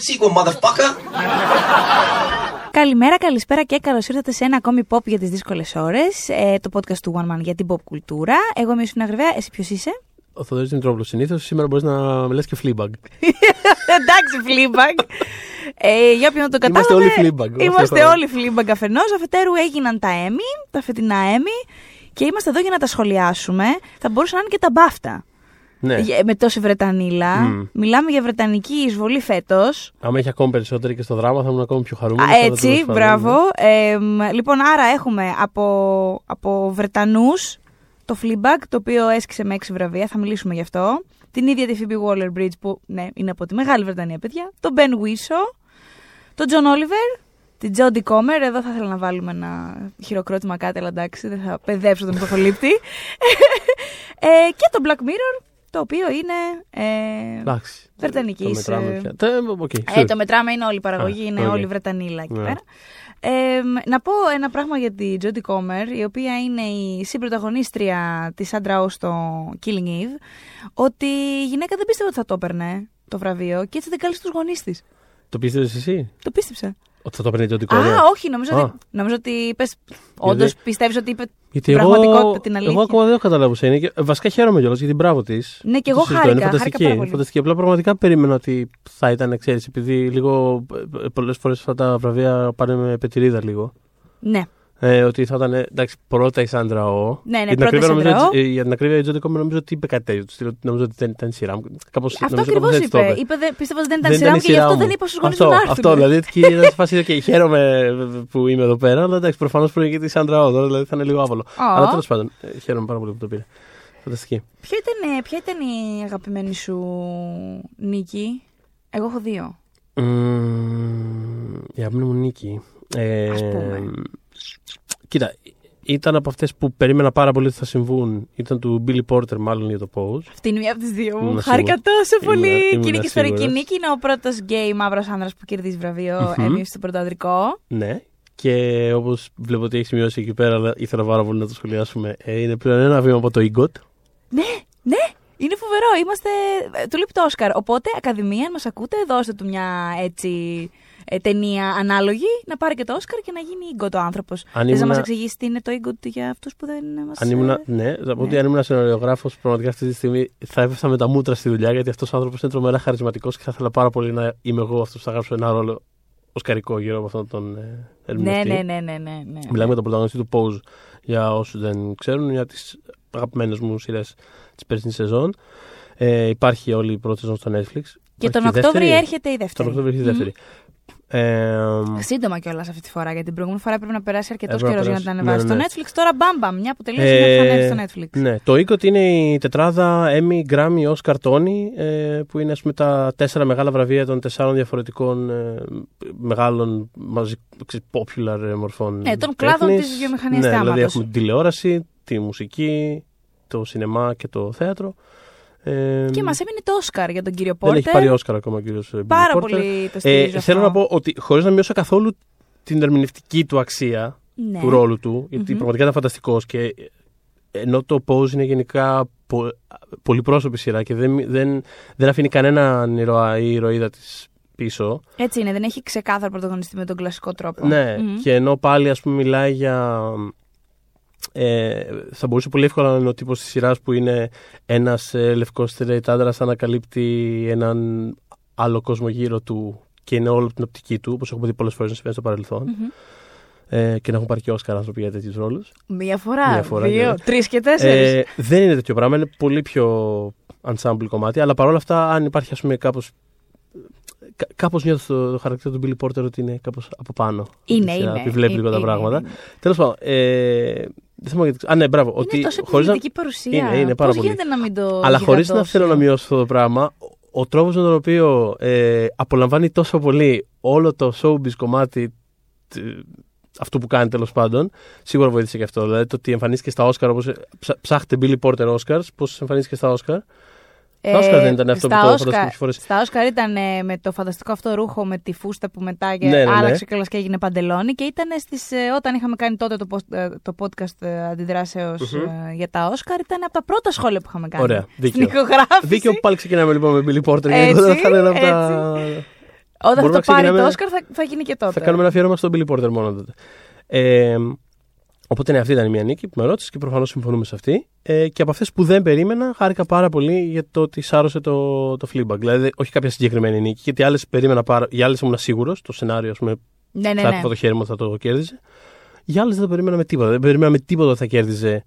that sequel, motherfucker. Καλημέρα, καλησπέρα και καλώς ήρθατε σε ένα ακόμη pop για τις δύσκολες ώρες. Ε, το podcast του One Man για την pop κουλτούρα. Εγώ είμαι η Σουνα Γρεβαία, εσύ ποιος είσαι; Ο Θοδωρής Δημητρόπουλος συνήθως. Σήμερα μπορείς να με λες και Fleabag. Εντάξει, Fleabag. Ε, για όποιον δεν το Είμαστε κατάλαβε. όλοι Fleabag. Είμαστε Αυτό όλοι Fleabag αφενός. Αφετέρου έγιναν τα Emmy, τα φετινά Emmy. Και είμαστε εδώ για να τα σχολιάσουμε. Θα μπορούσαν να είναι και τα μπάφτα. Ναι. Ε, Με τόση Βρετανίλα. Μμ. Μιλάμε για Βρετανική εισβολή φέτος. Άμα έχει ακόμη περισσότερη και στο δράμα, θα ήμουν ακόμη πιο χαρούμενος. Έτσι, μπράβο. Ε, μ, λοιπόν, άρα έχουμε από, από Βρετανούς το Fleabag, το οποίο έσκησε με έξι βραβεία, θα μιλήσουμε γι' αυτό. Την ίδια τη Phoebe Waller-Bridge, που ναι, είναι από τη Μεγάλη Βρετανία, παιδιά. Τον Ben Whishaw, τον John Oliver, την Jodie Comer. Εδώ θα ήθελα να βάλουμε ένα χειροκρότημα κάτι, αλλά εντάξει, δεν θα παιδέψω τον υποφολύπτη. ε, και τον Black Mirror, το οποίο είναι ε, Εντάξει. Βρετανικής, Το μετράμε ε, πια. Τε, οκ, ε, sure. το μετράμε είναι όλη η παραγωγή, Α, είναι οκ. όλη η Βρετανίλα εκεί Ναι. πέρα. Ε, να πω ένα πράγμα για τη Jodie Comer, η οποία είναι η συμπροταγωνίστρια της Sandra στο Killing Eve, ότι η γυναίκα δεν πίστευε ότι θα το έπαιρνε το βραβείο και έτσι δεν κάλεσε τους γονείς της. Το πίστευες εσύ, Το πίστεψε. Ότι θα το παίρνει το δικό Α, μου. όχι, νομίζω, Α. ότι, νομίζω ότι είπες, όντως πιστεύεις ότι είπε Γιατί την εγώ, πραγματικότητα, την αλήθεια. εγώ ακόμα δεν έχω καταλάβει πώ είναι. Και, ε, βασικά χαίρομαι κιόλας γιατί μπράβο της. Ναι, και εγώ χάρηκα, Είναι χάρηκα φανταστική. πάρα είναι πολύ. φανταστική. Απλά πραγματικά περίμενα ότι θα ήταν, ξέρεις, επειδή λίγο. Πολλές φορές αυτά τα βραβεία πάνε με πετηρίδα λίγο. Ναι, Ε, ότι θα ήταν. Εντάξει, πρώτα η Σάντρα Ο. Ναι, ναι, για, την πρώτα η ακρίβεια, νομίζω, Σάντρα Ο. ότι- ε, για την ακρίβεια, η Τζόντι Κόμερ νομίζω ότι είπε κάτι τέτοιο. του στυλ, ότι Νομίζω ότι δεν ήταν η σειρά μου. Κάπως, αυτό νομίζω ακριβώς κάπως έτσι το είπε. είπε. είπε δεν, πίστευα ότι δεν ήταν Δεν σειρά μου η και γι' σειρά αυτό μου. δεν είπα στους γονείς αυτό, μου να έρθουν. Αυτό, δηλαδή εκεί ήταν σε φάση, okay, χαίρομαι που είμαι εδώ πέρα, αλλά εντάξει, προφανώς προηγείται τη Σάντρα Ο, τώρα, δηλαδή θα είναι λίγο άβολο. Αλλά τέλος πάντων, ε, χαίρομαι πάρα πολύ που το πήρε. Φανταστική. Ποιο ήταν, ε, ποια ήταν η αγαπημένη σου νίκη; Εγώ έχω δύο. Μμμ, Η αγαπημένη μου νίκη. Ε, Ας πούμε. Κοίτα, ήταν από αυτές που περίμενα πάρα πολύ ότι θα συμβούν. Ήταν του Billy Porter, μάλλον για το Pose. Αυτή είναι μία από τις δύο μου. Ήμουν Χάρηκα σίγουρος. τόσο πολύ. Ήμουνα- και ήμουνα είναι και ιστορική σίγουρος. νίκη. Είναι ο πρώτος γκέι μαύρος άνδρας που κερδίζει βραβείο Μμμ. Emmy στο πρωτοανδρικό. Ναι. Και όπως βλέπω ότι έχεις σημειώσει εκεί πέρα, αλλά ήθελα πάρα πολύ να το σχολιάσουμε. ε, είναι πλέον ένα βήμα από το EGOT. Ναι, ναι. Είναι φοβερό. Είμαστε. ε, Του λείπει το Όσκαρ. Οπότε, Ακαδημία, αν μας ακούτε, δώστε του μια έτσι ε, ταινία ανάλογη να πάρει και το Όσκαρ και να γίνει γκοτ ο άνθρωπος. Αν Θες να ήμουνα- μας εξηγήσεις τι είναι το γκοτ για αυτούς που δεν μας. Αν ήμουν, ναι, θα πω ότι αν ήμουν σεναριογράφο, πραγματικά αυτή τη στιγμή θα έπεφτα με τα μούτρα στη δουλειά, γιατί αυτός ο άνθρωπος είναι τρομερά χαρισματικός και θα ήθελα πάρα πολύ να είμαι εγώ αυτός που θα γράψω ένα ρόλο οσκαρικό γύρω από αυτόν τον ε, Ναι, ερμηνευτή. ναι, ναι, ναι, ναι, ναι. Μιλάμε για τον πρωταγωνιστή του Pose, για όσους δεν ξέρουν, μια από τις αγαπημένες μου σειρές της περσινής σεζόν. Ε, υπάρχει όλη η πρώτη σεζόν στο Netflix. Και Όχι, τον η Οκτώβριο δεύτερη. έρχεται η Τον δεύτερη. Οκτώβριο έρχεται η δεύτερη. Ε, Σύντομα κιόλας αυτή τη φορά, γιατί την προηγούμενη φορά πρέπει να περάσει αρκετός Έπρεπε να καιρός για να τα περάσει. ανεβάσει Ναι, στο ναι, Netflix. Τώρα μπαμ μπαμ, μια που τελείωσε Ε, θα ανέβει στο Netflix. Ναι, το EGOT είναι η τετράδα Emmy, Grammy, Oscar, Tony, ε, που είναι ας πούμε τα τέσσερα μεγάλα βραβεία των τεσσάρων διαφορετικών ε, μεγάλων μαζί, ξέρεις, popular ε, μορφών. Ναι, των κλάδων τέχνης. της βιομηχανίας ναι, θεάματος. Δηλαδή έχουμε την τηλεόραση, τη μουσική, το σινεμά και το θέατρο. Ε, Και μας έμεινε το Όσκαρ για τον κύριο δεν έχει Πόρτερ. πάρει Όσκαρ ακόμα ο κύριος Billy Πάρα Porter. πολύ το Ε, στηρίζω θέλω αυτό. να πω ότι χωρίς να μειώσω καθόλου την ερμηνευτική του αξία, Ναι. του ρόλου του, γιατί Μμμ. πραγματικά ήταν φανταστικός. Και ενώ το Pose είναι γενικά πο, πολυπρόσωπη σειρά και δεν, δεν, δεν αφήνει κανέναν ηρωά ή ηρωίδα της πίσω. Έτσι είναι, δεν έχει ξεκάθαρο πρωταγωνιστή με τον κλασικό τρόπο. Ναι, Μμμ. και ενώ πάλι ας πούμε μιλάει για. Ε, θα μπορούσε πολύ εύκολα να είναι ο τύπος της σειράς που είναι ένας ε, λευκός straight άντρας ανακαλύπτει έναν άλλο κόσμο γύρω του και είναι όλο από την οπτική του, όπως έχουμε δει πολλές φορές να συμβαίνει στο παρελθόν. Μμμ. Ε, και να έχουν πάρει και Όσκαρ άνθρωποι για τέτοιους ρόλους. Μία φορά, Μία φορά, δύο, ναι. τρεις και τέσσερις. Ε, δεν είναι τέτοιο πράγμα, είναι πολύ πιο ensemble κομμάτι. Αλλά παρόλα αυτά, αν υπάρχει ας πούμε κάπως κα- Κάπως νιώθω στο χαρακτήρα του Billy Porter ότι είναι κάπως από πάνω. είναι, Στη σειρά, είναι. Ότι βλέπει είναι, λίγο τα είναι, πράγματα. είναι. Τέλος πάντων. Ε, δεν θυμάμαι γιατί. Α, ναι, μπράβο. Είναι ότι τόσο χωρίς να- επιθυμητική παρουσία. Είναι, είναι πάρα Πώς πολύ. γίνεται να μην το Αλλά χωρίς να γιγαντώσει. θέλω να μειώσω αυτό το πράγμα, ο, ο τρόπος με τον οποίο ε, απολαμβάνει τόσο πολύ όλο το showbiz κομμάτι τε- αυτού που κάνει τέλος πάντων, σίγουρα βοήθησε και αυτό. Δηλαδή το ότι εμφανίστηκε στα Όσκαρ, όπως ψάχτε Billy Porter Oscars, πώς εμφανίστηκε στα Όσκαρ. Ε, Στα Όσκαρ δεν ήταν αυτό στα που το Όσκαρ- φανταστούμε κάποιες φορές. Στα Όσκαρ ήταν ε, με το φανταστικό αυτό ρούχο με τη φούστα που μετά και Ναι, ναι, ναι. άλλαξε κιόλας και έγινε παντελόνι και ήταν στις, ε, όταν είχαμε κάνει τότε το, post- ε, το podcast ε, αντιδράσεως ε, για τα Όσκαρ ήταν από τα πρώτα σχόλια που είχαμε κάνει. Ωραία, Στην δίκιο. ηχογράφηση. Δίκιο που πάλι ξεκινάμε λοιπόν με Billy Porter. Έτσι, γιατί θα είναι ένα από τα. Όταν Μπορούμε θα το να πάρει το ξεκινάμε- Όσκαρ θα, θα γίνει και τότε. Θα κάνουμε ένα αφιέρωμα στον Billy Porter μόνο τότε. Ε, οπότε ναι, αυτή ήταν μια νίκη που με ρώτησε και προφανώς συμφωνούμε σε αυτή. Ε, και από αυτές που δεν περίμενα, χάρηκα πάρα πολύ για το ότι σάρωσε το, το Fleabag. Δηλαδή, όχι κάποια συγκεκριμένη νίκη, γιατί άλλες περίμενα πάρα. Για άλλες ήμουν σίγουρος, το σενάριο, ας πούμε, Ναι, ναι, θα ναι. ναι. το χέρι μου ότι θα το κέρδιζε. Για άλλες δεν το περίμενα με τίποτα. Δεν περίμενα με τίποτα ότι θα κέρδιζε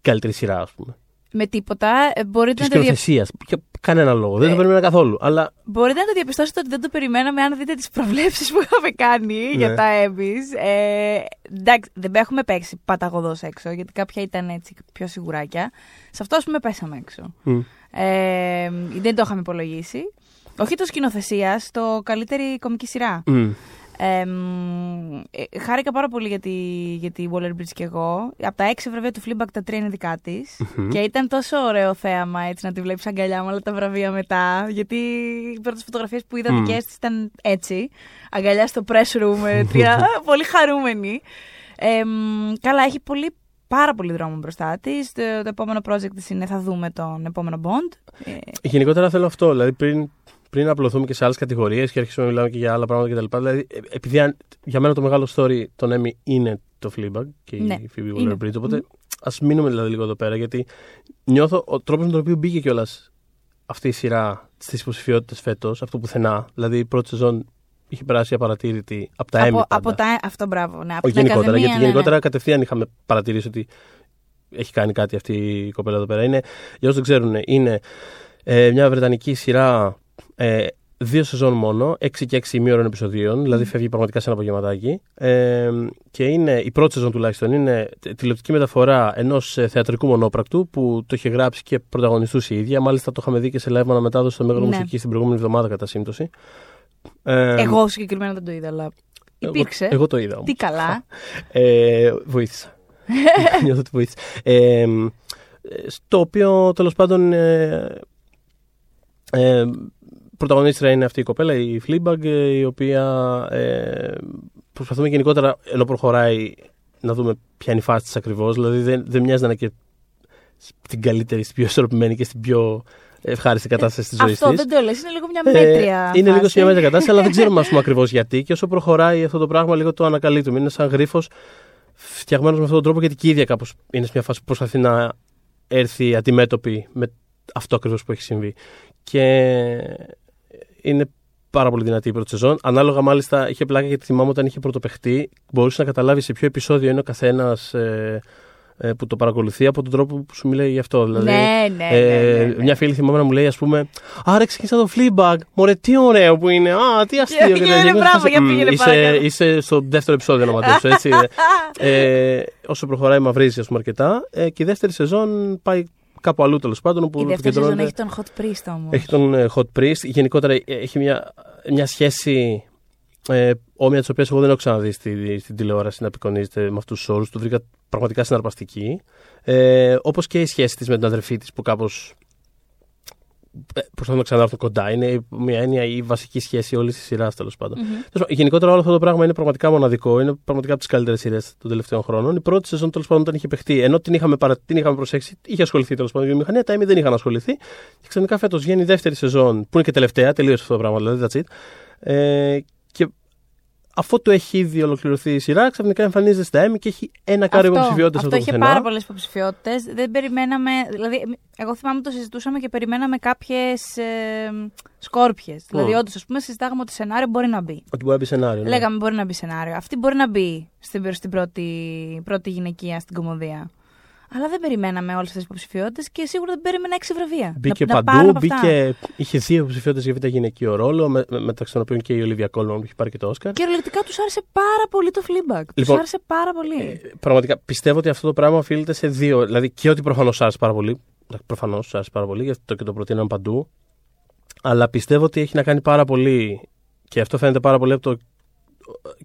καλύτερη σειρά, ας πούμε. Με τίποτα. ε, Μπορείτε Της να, το δια... σκηνοθεσία. Για κανένα λόγο. Δεν Ε, το περίμενα καθόλου. Αλλά μπορείτε να το διαπιστώσετε ότι δεν το περιμέναμε αν δείτε τις προβλέψεις που είχαμε κάνει Ναι. για τα Emmys. Ε, εντάξει, δεν έχουμε παίξει παταγωδός έξω, γιατί κάποια ήταν έτσι πιο σιγουράκια. Σε αυτό, ας πούμε, πέσαμε έξω. μ, Ε, δεν το είχαμε υπολογίσει. Όχι το σκηνοθεσίας, το καλύτερη κομική σειρά. μ, Ε, μ, ε, χάρηκα πάρα πολύ για τη, για τη Waller Bridge και εγώ. Από τα έξι βραβεία του Fleabag τα τρία είναι δικά της. μ. Και ήταν τόσο ωραίο θέαμα έτσι να τη βλέπεις αγκαλιά με όλα τα βραβεία μετά. Γιατί οι πρώτες φωτογραφίες που είδα Μμμ. δικές της ήταν έτσι. Αγκαλιά στο press room με τρία. πολύ χαρούμενη. Ε, μ, καλά, έχει πολύ, πάρα πολύ δρόμο μπροστά της. Το, το επόμενο project της είναι θα δούμε τον επόμενο Bond. Ε, Γενικότερα θέλω αυτό. Δηλαδή, πριν, πριν απλωθούμε και σε άλλες κατηγορίες και αρχίσουμε να μιλάμε και για άλλα πράγματα κτλ. Δηλαδή, ε, επειδή αν- για μένα το μεγάλο story των Emmy είναι το Fleabag και Ναι, η Phoebe είναι. Waller Bridge. Οπότε ας μείνουμε δηλαδή λίγο εδώ πέρα. Γιατί νιώθω ο τρόπος με τον οποίο μπήκε κιόλας αυτή η σειρά στις υποψηφιότητες φέτος, αυτό πουθενά. Δηλαδή, η πρώτη σεζόν είχε περάσει απαρατήρητη από τα Emmy. από, πάντα. από τα, αυτό μπράβο. Ναι, από Όχι την γενικότερα, Ακαδημία, γιατί ναι, ναι. γενικότερα κατευθείαν είχαμε παρατηρήσει ότι έχει κάνει κάτι αυτή η κοπέλα εδώ πέρα. Είναι, για όσους δεν ξέρουν, είναι ε, μια βρετανική σειρά ε, δύο σεζόν μόνο, 6 και 6 ημίωρων επεισοδίων, δηλαδή φεύγει πραγματικά σε ένα απογευματάκι. Ε, και είναι, η πρώτη σεζόν τουλάχιστον είναι τηλεοπτική μεταφορά ενός θεατρικού μονόπρακτου που το είχε γράψει και πρωταγωνιστούσε η ίδια. Μάλιστα το είχαμε δει και σε live αναμετάδοση στο Μέγαρο Ναι. Μουσική την προηγούμενη εβδομάδα κατά σύμπτωση. Ε, Εγώ συγκεκριμένα δεν το είδα, αλλά εγώ- υπήρξε. Εγώ, το είδα. όμως. Τι καλά. Ε, βοήθησα. Νιώθω ότι βοήθησα. Ε, στο οποίο τέλος πάντων ε, ε, πρωταγωνίστρια είναι αυτή η κοπέλα, η Fleabag, ε, η οποία ε, προσπαθούμε γενικότερα ενώ προχωράει να δούμε ποια είναι η φάση της ακριβώς. Δηλαδή δεν, δεν μοιάζει να είναι και στην καλύτερη, στην πιο ισορροπημένη και στην πιο ευχάριστη κατάσταση της ζωής Αυτό της. δεν το λες, είναι λίγο μια μέτρια. Ε, είναι λίγο φάση. σε μια μέτρια κατάσταση, αλλά δεν ξέρουμε ακριβώς γιατί. Και όσο προχωράει αυτό το πράγμα, λίγο το ανακαλύπτουμε. Είναι σαν γρίφος φτιαγμένος με αυτόν τον τρόπο, γιατί και η ίδια κάπως είναι σε μια φάση που προσπαθεί να έρθει αντιμέτωπη με αυτό ακριβώς που έχει συμβεί. Και είναι πάρα πολύ δυνατή η πρώτη σεζόν. Ανάλογα, μάλιστα, είχε πλάκα γιατί θυμάμαι όταν είχε πρωτοπεχτεί, μπορούσε να καταλάβεις σε ποιο επεισόδιο είναι ο καθένας ε, ε, που το παρακολουθεί από τον τρόπο που σου μιλάει γι' αυτό. Δηλαδή, Ναι, ναι, ναι, ε, ναι, ναι. Μια φίλη θυμάμαι να μου λέει, ας πούμε, Άρα ξεκίνησα το Fleabag. Μωρέ, τι ωραίο που είναι. Α, τι αστείο. Για και πήγαινε, τέτοια. Και μπράβο, εγώ για «Μμ, πήγαινε, είσαι, παρακαλώ». είσαι στο δεύτερο επεισόδιο να μαντέψω, έτσι. ε, όσο προχωράει, μαυρίζει, ας πούμε, αρκετά. Ε, και η δεύτερη σεζόν πάει κάπου αλλού τέλος πάντων. Όπου Η δεύτερη σεζόν επικεντρώνεται- έχει τον Hot Priest όμως. έχει τον ε, Hot Priest. Γενικότερα ε, έχει μια, μια σχέση ε, όμοια της οποίας εγώ δεν έχω ξαναδεί στη, στην τηλεόραση να απεικονίζεται με αυτούς τους όρους. Το βρήκα πραγματικά συναρπαστική. Ε, Όπως και η σχέση της με την αδερφή της που κάπως. Προσπαθούν να ξανάρθουν κοντά. Είναι μια έννοια η βασική σχέση όλης της σειράς τέλος πάντων. Μμμ. Τέλος πάντων, Γενικότερα όλο αυτό το πράγμα είναι πραγματικά μοναδικό. Είναι πραγματικά από τις καλύτερες σειρές των τελευταίων χρόνων. Η πρώτη σεζόν τέλος πάντων όταν είχε παιχτεί, ενώ την είχαμε, παρα... την είχαμε προσέξει, είχε ασχοληθεί τέλος πάντων η βιομηχανία, τα Emmy δεν είχαν ασχοληθεί. Και ξαφνικά φέτος βγαίνει η δεύτερη σεζόν, που είναι και τελευταία, τελείωσε αυτό το πράγμα, δηλαδή that's it. Ε, και αφού το έχει ήδη ολοκληρωθεί η σειρά, ξαφνικά εμφανίζεται στα Emmy και έχει ένα κάρο υποψηφιότητε αυτό αυτό είχε πουθενά. πάρα πολλές υποψηφιότητες. Δεν περιμέναμε. Δηλαδή, εγώ θυμάμαι το συζητούσαμε και περιμέναμε κάποιες ε, σκόρπιες. Δηλαδή, όντως, ας πούμε, συζητάγαμε ότι σενάριο μπορεί να μπει. Ότι μπορεί να μπει σενάριο. ναι. Λέγαμε μπορεί να μπει σενάριο. Αυτή μπορεί να μπει στην, στην πρώτη, πρώτη γυναικεία στην κομμωδία. Αλλά δεν περιμέναμε όλες αυτές τις υποψηφιότητες και σίγουρα δεν περίμενα έξι βραβεία. Μπήκε να, να πάρουν παντού, από αυτά. μπήκε, είχε δύο υποψηφιότητες για β' γυναικείο ρόλο, με, με- μεταξύ των οποίων και η Ολίβια Κόλμαν που έχει πάρει και το Όσκαρ. Κυριολεκτικά τους άρεσε πάρα πολύ το Fleabag. Τους Λοιπόν, άρεσε πάρα πολύ. Ε, πραγματικά πιστεύω ότι αυτό το πράγμα οφείλεται σε δύο. Δηλαδή και ότι προφανώς άρεσε πάρα πολύ. Προφανώς άρεσε πάρα πολύ, γι' αυτό και το προτείναμε παντού. Αλλά πιστεύω ότι έχει να κάνει πάρα πολύ. Και αυτό φαίνεται πάρα πολύ από το,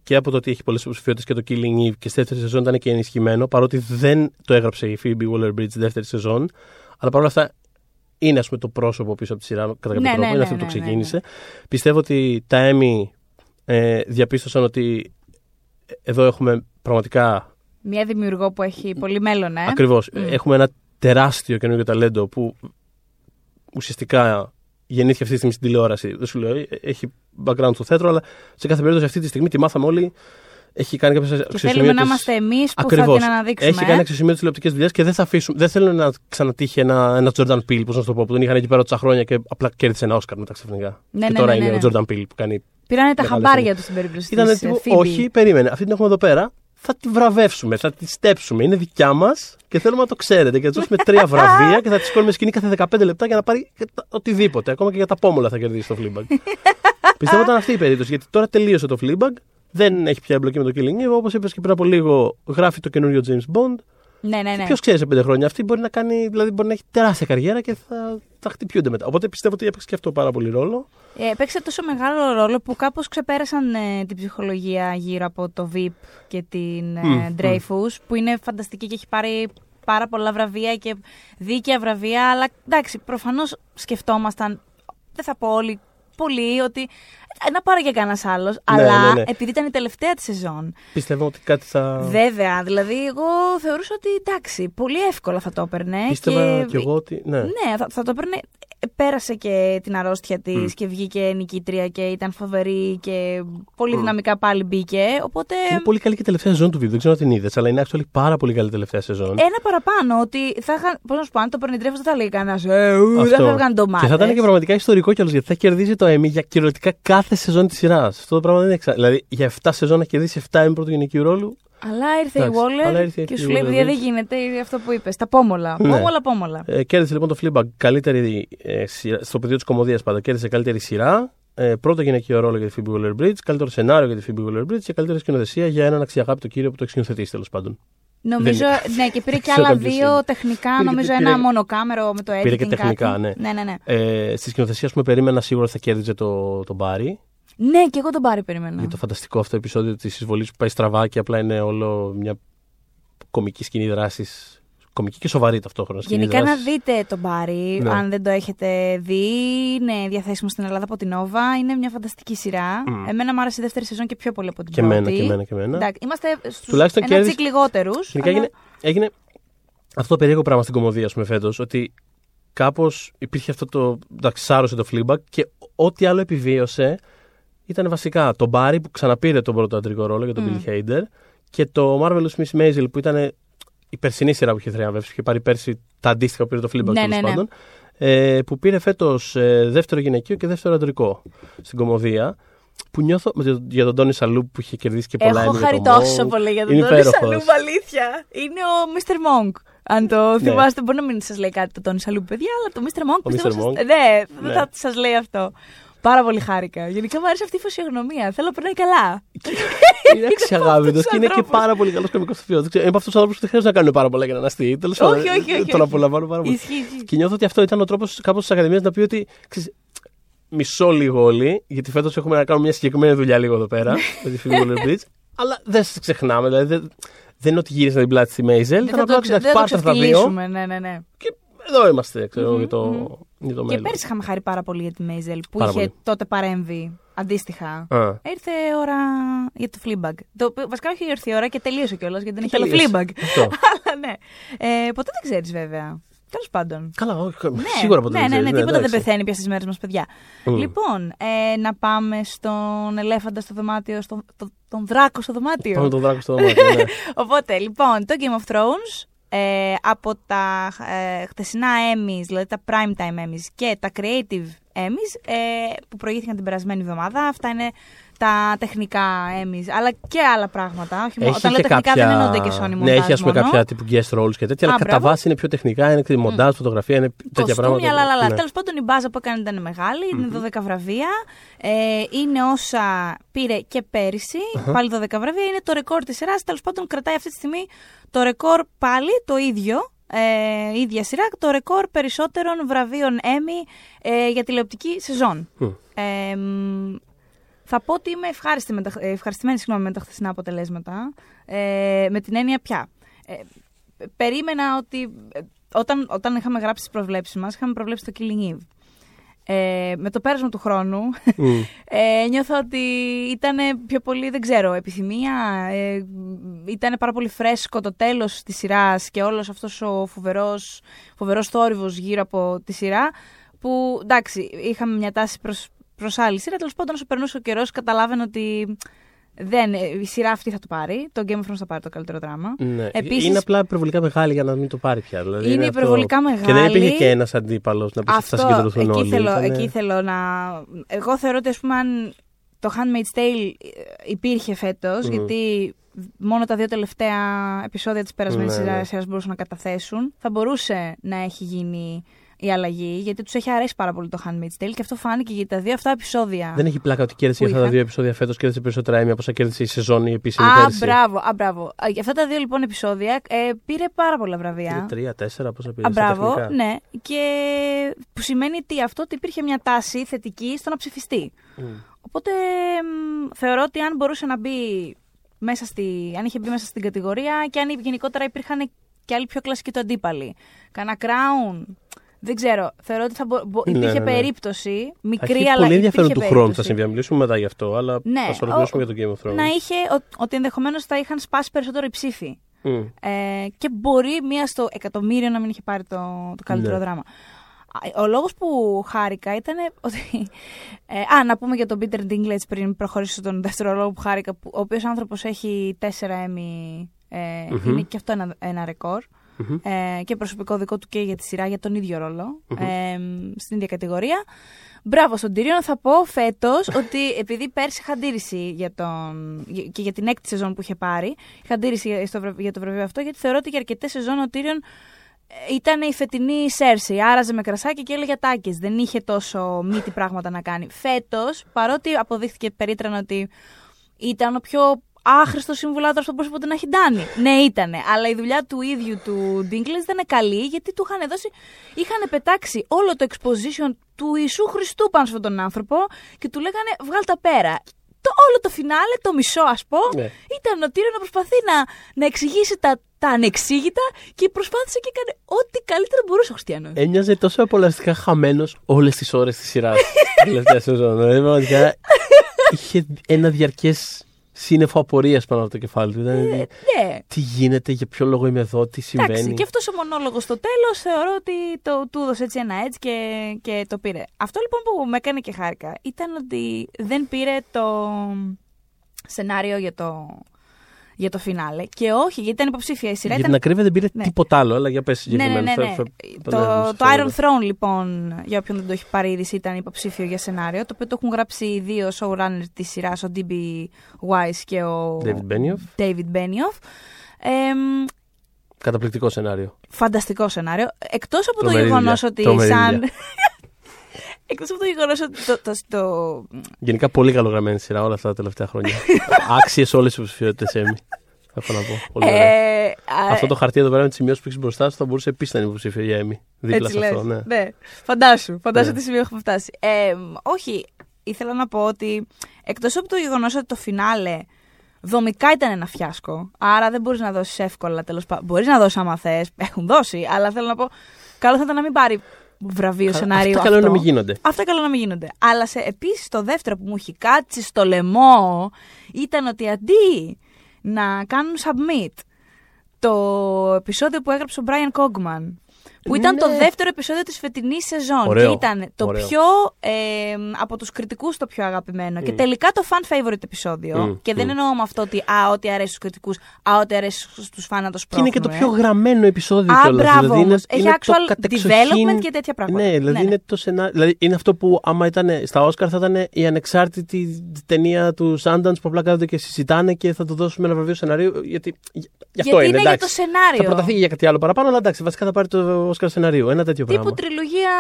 και από το ότι έχει πολλές υποψηφιότητες και το Killing Eve και στη δεύτερη σεζόν ήταν και ενισχυμένο. Παρότι δεν το έγραψε η Phoebe Waller Bridge στη δεύτερη σεζόν. Αλλά παρόλα αυτά είναι ας πούμε, το πρόσωπο πίσω από τη σειρά κατά κάποιο Ναι, τρόπο. ναι, είναι ναι, αυτό που το ναι, ναι, ξεκίνησε. Πιστεύω ότι τα Emmy ε, διαπίστωσαν ότι εδώ έχουμε πραγματικά Μια δημιουργό που έχει πολύ μέλλον, ε. Ακριβώς. Μμ. Έχουμε ένα τεράστιο καινούργιο ταλέντο που ουσιαστικά γεννήθηκε αυτή τη στιγμή στην τηλεόραση. Δεν σου λέω, ε, έχει background στο θέατρο, αλλά σε κάθε περίπτωση αυτή τη στιγμή τη μάθαμε όλοι. Έχει κάνει κάποιε Και θέλουμε να είμαστε εμείς που Ακριβώς. θα την αναδείξουμε. Έχει κάνει αξιοσημείωτες τηλεοπτικές δουλειές και δεν θα αφήσουμε. Δεν θέλω να ξανατύχει ένα, ένα Jordan Peele, πώς να σου το πω, που τον είχαν εκεί πέρα τόσα χρόνια και απλά κέρδισε ένα Όσκαρ μετά ξαφνικά. Ναι, και ναι, τώρα ναι, ναι, είναι ναι. ο Jordan Peele που κάνει. Πήρανε τα Μεγάλες χαμπάρια ταινίες. τους στην περίπτωση Ήταν της, τύπου, ε, Phoebe. όχι, περίμενε. Αυτή την έχουμε εδώ πέρα. Θα τη βραβεύσουμε, θα τη στέψουμε. Είναι δικιά μας και θέλουμε να το ξέρετε. Και θα τη δώσουμε τρία βραβεία και θα της κόλλουμε σκηνή κάθε 15 λεπτά για να πάρει και τα- οτιδήποτε. Ακόμα και για τα πόμολα θα κερδίσει το Fleabag. Πιστεύω ήταν αυτή η περίπτωση γιατί τώρα τελείωσε το Fleabag. Δεν έχει πια εμπλοκή με το Killing Eve. Όπως είπες και πριν από λίγο, γράφει το καινούριο James Bond. Ναι, ναι, ναι. Ποιος ξέρει σε πέντε χρόνια αυτή μπορεί να κάνει, δηλαδή μπορεί να έχει τεράστια καριέρα και θα, θα χτυπιούνται μετά. Οπότε πιστεύω ότι έπαιξε και αυτό πάρα πολύ ρόλο. Ε, παίξε τόσο μεγάλο ρόλο που κάπως ξεπέρασαν ε, την ψυχολογία γύρω από το VIP και την ε, Μμ, Dreyfus, που είναι φανταστική και έχει πάρει πάρα πολλά βραβεία και δίκαια βραβεία, αλλά εντάξει, προφανώς σκεφτόμασταν, δεν θα πω όλοι, πολύ, ότι ε, να πάρει και κανένας άλλος. Ναι, αλλά ναι, ναι. επειδή ήταν η τελευταία της σεζόν. Πιστεύω ότι κάτι θα. Βέβαια, δηλαδή, εγώ θεωρούσα ότι εντάξει, πολύ εύκολα θα το έπαιρνε. Πίστευα και... κι εγώ ότι. Ναι. Ναι, θα, θα το έπαιρνε. Ε, Πέρασε και την αρρώστια της Μμ. και βγήκε νικήτρια και ήταν φοβερή και πολύ Μμ. δυναμικά πάλι μπήκε. Οπότε Είναι πολύ καλή και η τελευταία σεζόν του βίντεο. Δεν ξέρω αν την είδες, αλλά είναι actually πάρα πολύ καλή τελευταία σεζόν. ένα παραπάνω ότι θα είχαν. Πώς να σου πω, αν το παίρνει τρέφος, δεν θα λέει κανένας. Ε, ου, δεν Αυτό. θα βγαν ντομάτε. Και θα ήταν και πραγματικά ιστορικό κιόλας γιατί θα κερδίζει το Emmy για κυριολεκτικά κάθε σεζόν της σειράς. Αυτό το πράγμα δεν είναι εξα... Δηλαδή για 7 σεζόν να κερδίσει 7 Emmy πρωτογενικού ρόλου. Αλλά ήρθε Εντάξει, η Waller αλλά ήρθε και η σου λέει: Waller, Παιδιά, δεν εντάξει. γίνεται. Είναι αυτό που είπες. Τα πόμολα. Ναι. Πόμολα, πόμολα. Ε, κέρδισε λοιπόν το Fleabag καλύτερη ε, σειρά, στο πεδίο της κομμωδίας πάντα. Κέρδισε καλύτερη σειρά. Ε, πρώτο γυναικείο ρόλο για τη Phoebe Waller Bridge. Καλύτερο σενάριο για τη Phoebe Waller Bridge και καλύτερη σκηνοθεσία για έναν αξιαγάπητο κύριο που το έχει σκηνοθετήσει τέλος πάντων. Νομίζω, ναι, και πήρε και Ξέρω άλλα κάποιος δύο είναι. τεχνικά. Πήρε και- νομίζω πήρε- ένα μονοκάμερο με το editing. Πήρε και τεχνικά, κάτι. ναι. ναι, ναι, ναι. Ε, στη σκηνοθεσία, ας πούμε, περίμενα σίγουρα θα κέρδιζε το, το Barry. Ναι, και εγώ τον πάρει περίμενα. Για το φανταστικό αυτό επεισόδιο της εισβολής που πάει στραβά και απλά είναι όλο μια κομική σκηνή δράσης. Κομική και σοβαρή ταυτόχρονα σκηνή Γενικά να δράσης. δείτε τον Μπάρι, Ναι. αν δεν το έχετε δει. Είναι διαθέσιμο στην Ελλάδα από την Nova. Είναι μια φανταστική σειρά. Μμ. Εμένα μου άρεσε η δεύτερη σεζόν και πιο πολύ από την Και πρώτη. εμένα, και εμένα, και εμένα. Εντάξει, είμαστε στους Τουλάχιστον ένα κέρδισε- τσικ λιγότερους. Γενικά έγινε, έγινε αυτό το περίεργο πράγμα στην κομμωδία, ας πούμε, φέτος. Ότι κάπως υπήρχε αυτό το. Εντάξει, σάρωσε το Fleabag και ό,τι άλλο επιβίωσε ήταν βασικά το Barry που ξαναπήρε τον πρώτο αντρικό ρόλο για τον Μμ. Bill Hader και το Marvelous Miss Maisel που ήταν η περσινή σειρά που είχε θριαμβεύσει. Είχε πάρει πέρσι τα αντίστοιχα που πήρε το Fleabag Ναι, τέλος ναι, ναι. πάντων. Ε, που πήρε φέτος δεύτερο γυναικείο και δεύτερο αντρικό στην κομμωδία. Που νιώθω με το- για τον Τόνι Σαλούπ που είχε κερδίσει και πολλά Έχω Emmy για χαρεί το τόσο Monk. πολύ για τον Είναι Τόνι υπέροχος. Σαλούμπ, αλήθεια. Είναι ο Mr. Monk. Αν το θυμάστε, μπορεί να μην σας λέει κάτι το Τόνι Σαλούμπ, παιδιά, αλλά το Mr. Monk Ο πιστεύω. Mr. σας- Monk. Ναι, δεν Ναι. θα σας λέει αυτό. Πάρα πολύ χάρηκα. Γενικά μου άρεσε αυτή η φωσιογνωμία. Θέλω να περνάει καλά. Είναι αξιαγάπητο αυτούς και είναι και ανθρώπους. πάρα πολύ καλός κομικό ηθοποιό. Είναι από αυτούς τους ανθρώπους που δεν χρειάζεται να κάνουν πάρα πολλά για να αναστεί. Τέλος πάντων. Όχι, όχι, όχι, Τον όχι. απολαμβάνω πάρα πολύ. Ισχύει, ισχύει. Και νιώθω ότι αυτό ήταν ο τρόπος κάπως της Ακαδημίας να πει ότι. Ξέρεις, μισό λίγο όλοι, γιατί φέτος έχουμε να κάνουμε μια συγκεκριμένη δουλειά λίγο εδώ πέρα με τη Phoebe Waller Bridge. Αλλά δεν σας ξεχνάμε. Δηλαδή δεν, δεν είναι ότι γύρισα την πλάτη στη Μέιζελ. Δεν Ήταν θα απλά το, ότι ξε- εντάξει, δεν θα το πάρτε αυτά τα δύο. ξεφτυλίσουμε. Ναι, ναι, ναι. Και εδώ είμαστε, ξέρω, Μμμ, για το, μμμ. Για το Και μέλλον. πέρσι είχαμε χάρη πάρα πολύ για τη Μέιζελ που Πάρα είχε πολύ. τότε παρέμβει αντίστοιχα. Α, Ήρθε η ώρα για το Fleabag. Το, οποίο- βασικά όχι ήρθε η ώρα και τελείωσε κιόλας γιατί δεν Και είχε άλλο τελείωσε. Fleabag. αυτό. Αλλά ναι. Ε, ποτέ δεν ξέρεις βέβαια. Τέλος πάντων. Καλά, όχι, Ναι, σίγουρα ποτέ ναι, δεν ναι, ναι, ξέρεις, τίποτα δεν εντάξει. πεθαίνει πια στις μέρες μας, παιδιά. Μμ. Λοιπόν, ε, να πάμε στον ελέφαντα στο δωμάτιο, στον, το- τον δράκο στο δωμάτιο. Πάμε τον δράκο στο δωμάτιο. ναι. Οπότε, λοιπόν, το Game of Thrones ε, από τα ε, χτεσινά Emmys, δηλαδή τα Primetime Emmys και τα Creative Emmys ε, που προηγήθηκαν την περασμένη εβδομάδα. Αυτά είναι τα τεχνικά Emmys, αλλά και άλλα πράγματα. Όχι μόνο, όταν λέω και τεχνικά δεν εννοούνται και Sony Ναι, Montage έχει ας πούμε μόνο. κάποια τύπου guest roles και τέτοια, Α, αλλά κατά μπράβο. βάση είναι πιο τεχνικά, είναι και μοντάζ, φωτογραφία, είναι τέτοια πράγματα. Κοστούμια, αλλά, αλλά. Ναι. Τέλος πάντων, η μπάζα που έκανε ήταν μεγάλη. Είναι 12 βραβεία. Ε, είναι όσα πήρε και περυσι Πάλι 12 βραβεία. Είναι το ρεκόρ της σειράς. Τέλος πάντων, κρατάει αυτή τη στιγμή το ρεκόρ πάλι το ίδιο. Ε, ίδια σειρά. Το ρεκόρ περισσότερων βραβείων Emmy ε, για τηλεοπτική σεζόν. Μμ. Ε, μ, θα πω ότι είμαι ευχάριστη με τα, ε, ευχαριστημένη συγγνώμη, με τα χθεσινά αποτελέσματα. Ε, με την έννοια πια. Ε, περίμενα ότι ε, όταν, όταν είχαμε γράψει τις προβλέψεις μας, είχαμε προβλέψει το Killing Eve. Ε, με το πέρασμα του χρόνου Μμ. ε, νιώθω ότι ήταν πιο πολύ, δεν ξέρω, επιθυμία. Ε, ήταν πάρα πολύ φρέσκο το τέλος της σειράς και όλος αυτός ο φοβερός, φοβερός θόρυβος γύρω από τη σειρά που εντάξει, είχαμε μια τάση προς, προς άλλη σειρά. Τέλος πάντων, όσο περνούσε ο καιρός, καταλάβαινε ότι δεν, η σειρά αυτή θα το πάρει. Το Game of Thrones θα πάρει το καλύτερο δράμα. Ναι. Επίσης- Είναι απλά υπερβολικά μεγάλη για να μην το πάρει πια. Δηλαδή Είναι αυτό- υπερβολικά Και δεν υπήρχε μεγάλη. και ένας αντίπαλος να πει ότι θα συγκεντρωθούν εκεί όλοι. θέλω, Ήτανε- εκεί θέλω να... Εγώ θεωρώ ότι ας πούμε αν το Handmaid's Tale υπήρχε φέτος, Μμμ. γιατί μόνο τα δύο τελευταία επεισόδια της περασμένης Ναι, ναι. σειράς σειράς μπορούσαν να καταθέσουν, θα μπορούσε να έχει γίνει η αλλαγή, γιατί τους έχει αρέσει πάρα πολύ το Handmaid's Tale και αυτό φάνηκε γιατί τα δύο αυτά επεισόδια... Δεν έχει πλάκα ότι κέρδισε Που για αυτά τα είχαν. δύο επεισόδια φέτος, κέρδισε περισσότερα έμια από όσα κέρδισε η σεζόν η επίσημη Α, πέρσι. μπράβο, α, μπράβο. Α, Για αυτά τα δύο λοιπόν επεισόδια ε, πήρε πάρα πολλά βραβεία. Είναι Τρία, τέσσερα, πόσα πήρε. Α, στα μπράβο, τεχνικά. ναι. Και που σημαίνει τι, αυτό ότι υπήρχε μια τάση θετική στο να ψηφιστεί. Μμ. Οπότε μ, θεωρώ ότι αν μπορούσε να μπει μέσα στη. αν είχε μπει μέσα στην κατηγορία και αν γενικότερα υπήρχαν και άλλοι πιο κλασικοί του αντίπαλοι. Κάνα crown. Δεν ξέρω. Θεωρώ ότι θα μπο, μπο- Ναι, υπήρχε ναι, ναι. περίπτωση, Θα μικρή έχει αλλά πολύ ενδιαφέρον υπήρχε του χρόνου θα περίπτωση συμβεί. Θα μιλήσουμε μετά γι' αυτό, αλλά Ναι, θα ολοκληρώσουμε ο- για το Game of Thrones. Να είχε ο- ότι ενδεχομένως θα είχαν σπάσει περισσότερο οι ψήφοι. Μμ. Ε, και μπορεί μία στο εκατομμύριο να μην είχε πάρει το, το καλύτερο Ναι. δράμα. Α, Ο λόγος που χάρηκα ήταν ότι... Ε, α, να πούμε για τον Peter Dinklage πριν προχωρήσω στον δεύτερο λόγο που χάρηκα, που, ο οποίος άνθρωπος έχει τέσσερα Emmy, ε, Μμμ. είναι και αυτό ένα, ένα ρεκόρ. Μμμ. Ε, και προσωπικό δικό του και για τη σειρά για τον ίδιο ρόλο, Μμμ. ε, στην ίδια κατηγορία. Μπράβο στον Tyrion, θα πω φέτος ότι επειδή πέρσι είχα αντίρρηση για τον, για- και για την έκτη σεζόν που είχε πάρει, είχα αντίρρηση για, στο, βραβ- για το βραβείο αυτό, γιατί θεωρώ ότι για αρκετές σεζόν ο Tyrion ε, ήταν η φετινή Σέρση. Άραζε με κρασάκι και έλεγε τάκε. Δεν είχε τόσο μύτη πράγματα να κάνει. Φέτος, παρότι αποδείχθηκε περίτρανα ότι ήταν ο πιο άχρηστο συμβουλάτορα που μπορούσε ποτέ να έχει ντάνει. Ναι, ήτανε. Αλλά η δουλειά του ίδιου του Ντίγκλε δεν είναι καλή, γιατί του είχαν δώσει. είχαν πετάξει όλο το exposition του Ιησού Χριστού πάνω σε αυτόν τον άνθρωπο και του λέγανε βγάλ τα πέρα. Το, όλο το φινάλε, το μισό ας πω, Ναι. ήταν ο Τύριο να προσπαθεί να, να εξηγήσει τα, τα ανεξήγητα και προσπάθησε και έκανε ό,τι καλύτερο μπορούσε ο Χριστιανός. Έμοιαζε τόσο απολαυστικά χαμένος όλες τις ώρες της σειράς. τελευταίας σεζόν. Δηλαδή, πραγματικά είχε ένα διαρκές σύννεφο απορία πάνω από το κεφάλι του. Ήταν, ναι. Τι γίνεται, για ποιο λόγο είμαι εδώ, τι συμβαίνει. Εντάξει, και αυτός ο μονόλογος στο τέλος θεωρώ ότι το, του έδωσε έτσι ένα έτσι και, και το πήρε. Αυτό λοιπόν που με έκανε και χάρηκα ήταν ότι δεν πήρε το σενάριο για το, για το φινάλε. Και όχι, γιατί ήταν υποψήφια η σειρά. Για ήταν... την ακρίβεια δεν πήρε Ναι. τίποτα άλλο, αλλά για πες Ναι, ναι, συγκεκριμένα. ναι. ναι. Θα- θα- Το, θα- το θα- Iron Throne, λοιπόν, για όποιον δεν το έχει πάρει είδηση, ήταν υποψήφιο για σενάριο. Το οποίο το έχουν γράψει οι δύο showrunners της σειράς, ο D.B. Wise και ο David Benioff. David Benioff. Εμ, Καταπληκτικό σενάριο. φανταστικό σενάριο. Εκτός από το Τρομερή γεγονός δουλειά. ότι Τρομερή σαν. δουλειά. Εκτός από το γεγονός ότι το, το, το, Γενικά πολύ καλογραμμένη σειρά όλα αυτά τα τελευταία χρόνια. Άξιες όλες οι υποψηφιότητες Emmy. Έχω να πω. Πολύ ωραία. ε, α, Αυτό το χαρτί εδώ πέρα με τις σημειώσεις που έχεις μπροστά σου θα μπορούσε επίσης να είναι υποψήφιο για Emmy. Δίπλα έτσι σε αυτό, λες. ναι. Φαντάσου, φαντάσου Ναι. τι σημείο έχουμε φτάσει. Ε, όχι, ήθελα να πω ότι εκτός από το γεγονός ότι το φινάλε δομικά ήταν ένα φιάσκο, άρα δεν μπορείς να δώσεις εύκολα τέλος πάντων. Μπορείς να δώσεις άμα θες, έχουν δώσει, αλλά θέλω να πω, καλό θα ήταν να μην πάρει βραβείο Καλά, σενάριο. αυτά καλό είναι να μην γίνονται. Αυτά καλό να μην γίνονται. Αλλά σε, επίσης το δεύτερο που μου έχει κάτσει στο λαιμό ήταν ότι αντί να κάνουν submit το επεισόδιο που έγραψε ο Brian Cogman που ήταν Ναι. το δεύτερο επεισόδιο της φετινής σεζόν Ωραίο. και ήταν το Ωραίο. πιο ε, από τους κριτικούς το πιο αγαπημένο και Μμ. τελικά το fan favorite επεισόδιο Μμ, και δεν μμ. εννοώ με αυτό ότι α, ό,τι αρέσει στους κριτικούς, α, ό,τι αρέσει στους φαν να το Και είναι και το σπρώχνουμε. πιο γραμμένο επεισόδιο Α, κιόλας. μπράβο δηλαδή είναι, όμως. Έχει είναι το actual κατεξοχήν- development και τέτοια πράγματα. Ναι, δηλαδή Ναι, ναι. είναι το σενάριο. Δηλαδή είναι αυτό που άμα ήταν στα Όσκαρ θα ήταν η ανεξάρτητη ταινία του Sundance που απλά κάθονται και συζητάνε και θα του δώσουμε ένα βραβείο σενάριου. Γιατί γι' αυτό Γιατί είναι, είναι για εντάξει. το σενάριο. Θα προταθεί για κάτι άλλο παραπάνω, αλλά εντάξει, βασικά θα πάρει το Όσκαρ σενάριο. Ένα τέτοιο Τύπου πράγμα. τριλογία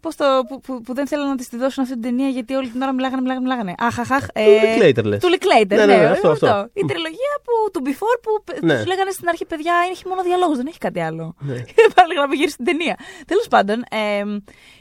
πώς το, που, που, που δεν θέλουν να της τη δώσουν αυτή την ταινία γιατί όλη την ώρα μιλάγανε, μιλάγανε, μιλάγανε. Αχ, αχ, αχ. Του Linklater, λες. Του Linklater, Ναι, ναι, ναι, ναι, αυτό, αυτό. Η τριλογία που, του Before που Ναι. τους λέγανε στην αρχή, παιδιά, έχει μόνο διαλόγους, δεν έχει κάτι άλλο. Ναι. Πάλι να μην γυρίσει την ταινία. Τέλος πάντων, ε,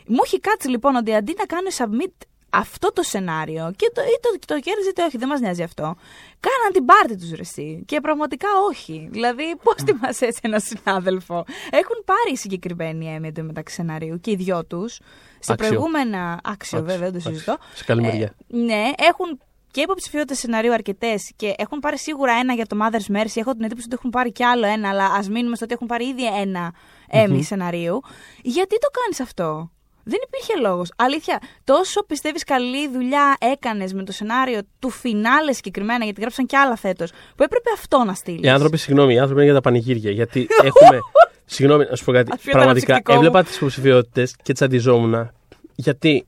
μου έχει κάτσει λοιπόν ότι αντί να κάνω submit αυτό το σενάριο και το, ή το, το κέρδιζε είτε όχι, δεν μας νοιάζει αυτό. Κάναν την πάρτη τους ρεσί. Και πραγματικά όχι. Δηλαδή, πώς τη μα έτσι ένα συνάδελφο. Έχουν πάρει συγκεκριμένη έμεια μεταξύ σενάριου και οι δυο τους. Σε Άξιο. προηγούμενα. Άξιο, βέβαια, δεν το Άξιο. συζητώ. Σε καλή μεριά. Ε, ναι, έχουν και υποψηφιότητες σενάριου αρκετές και έχουν πάρει σίγουρα ένα για το Mother's Mercy. Έχω την εντύπωση ότι έχουν πάρει κι άλλο ένα, αλλά ας μείνουμε στο ότι έχουν πάρει ήδη ένα Emmy σεναρίου. Γιατί το κάνεις αυτό; Δεν υπήρχε λόγος. Αλήθεια, τόσο πιστεύεις καλή δουλειά έκανες με το σενάριο του φινάλε συγκεκριμένα, γιατί γράψαν κι άλλα φέτος, που έπρεπε αυτό να στείλεις. Οι άνθρωποι, συγγνώμη, οι άνθρωποι είναι για τα πανηγύρια. Γιατί έχουμε. συγγνώμη, να σου πω κάτι. Ας πει το Πραγματικά αναψυκτικό μου. έβλεπα τις υποψηφιότητες και τι αντιζόμουν. Γιατί,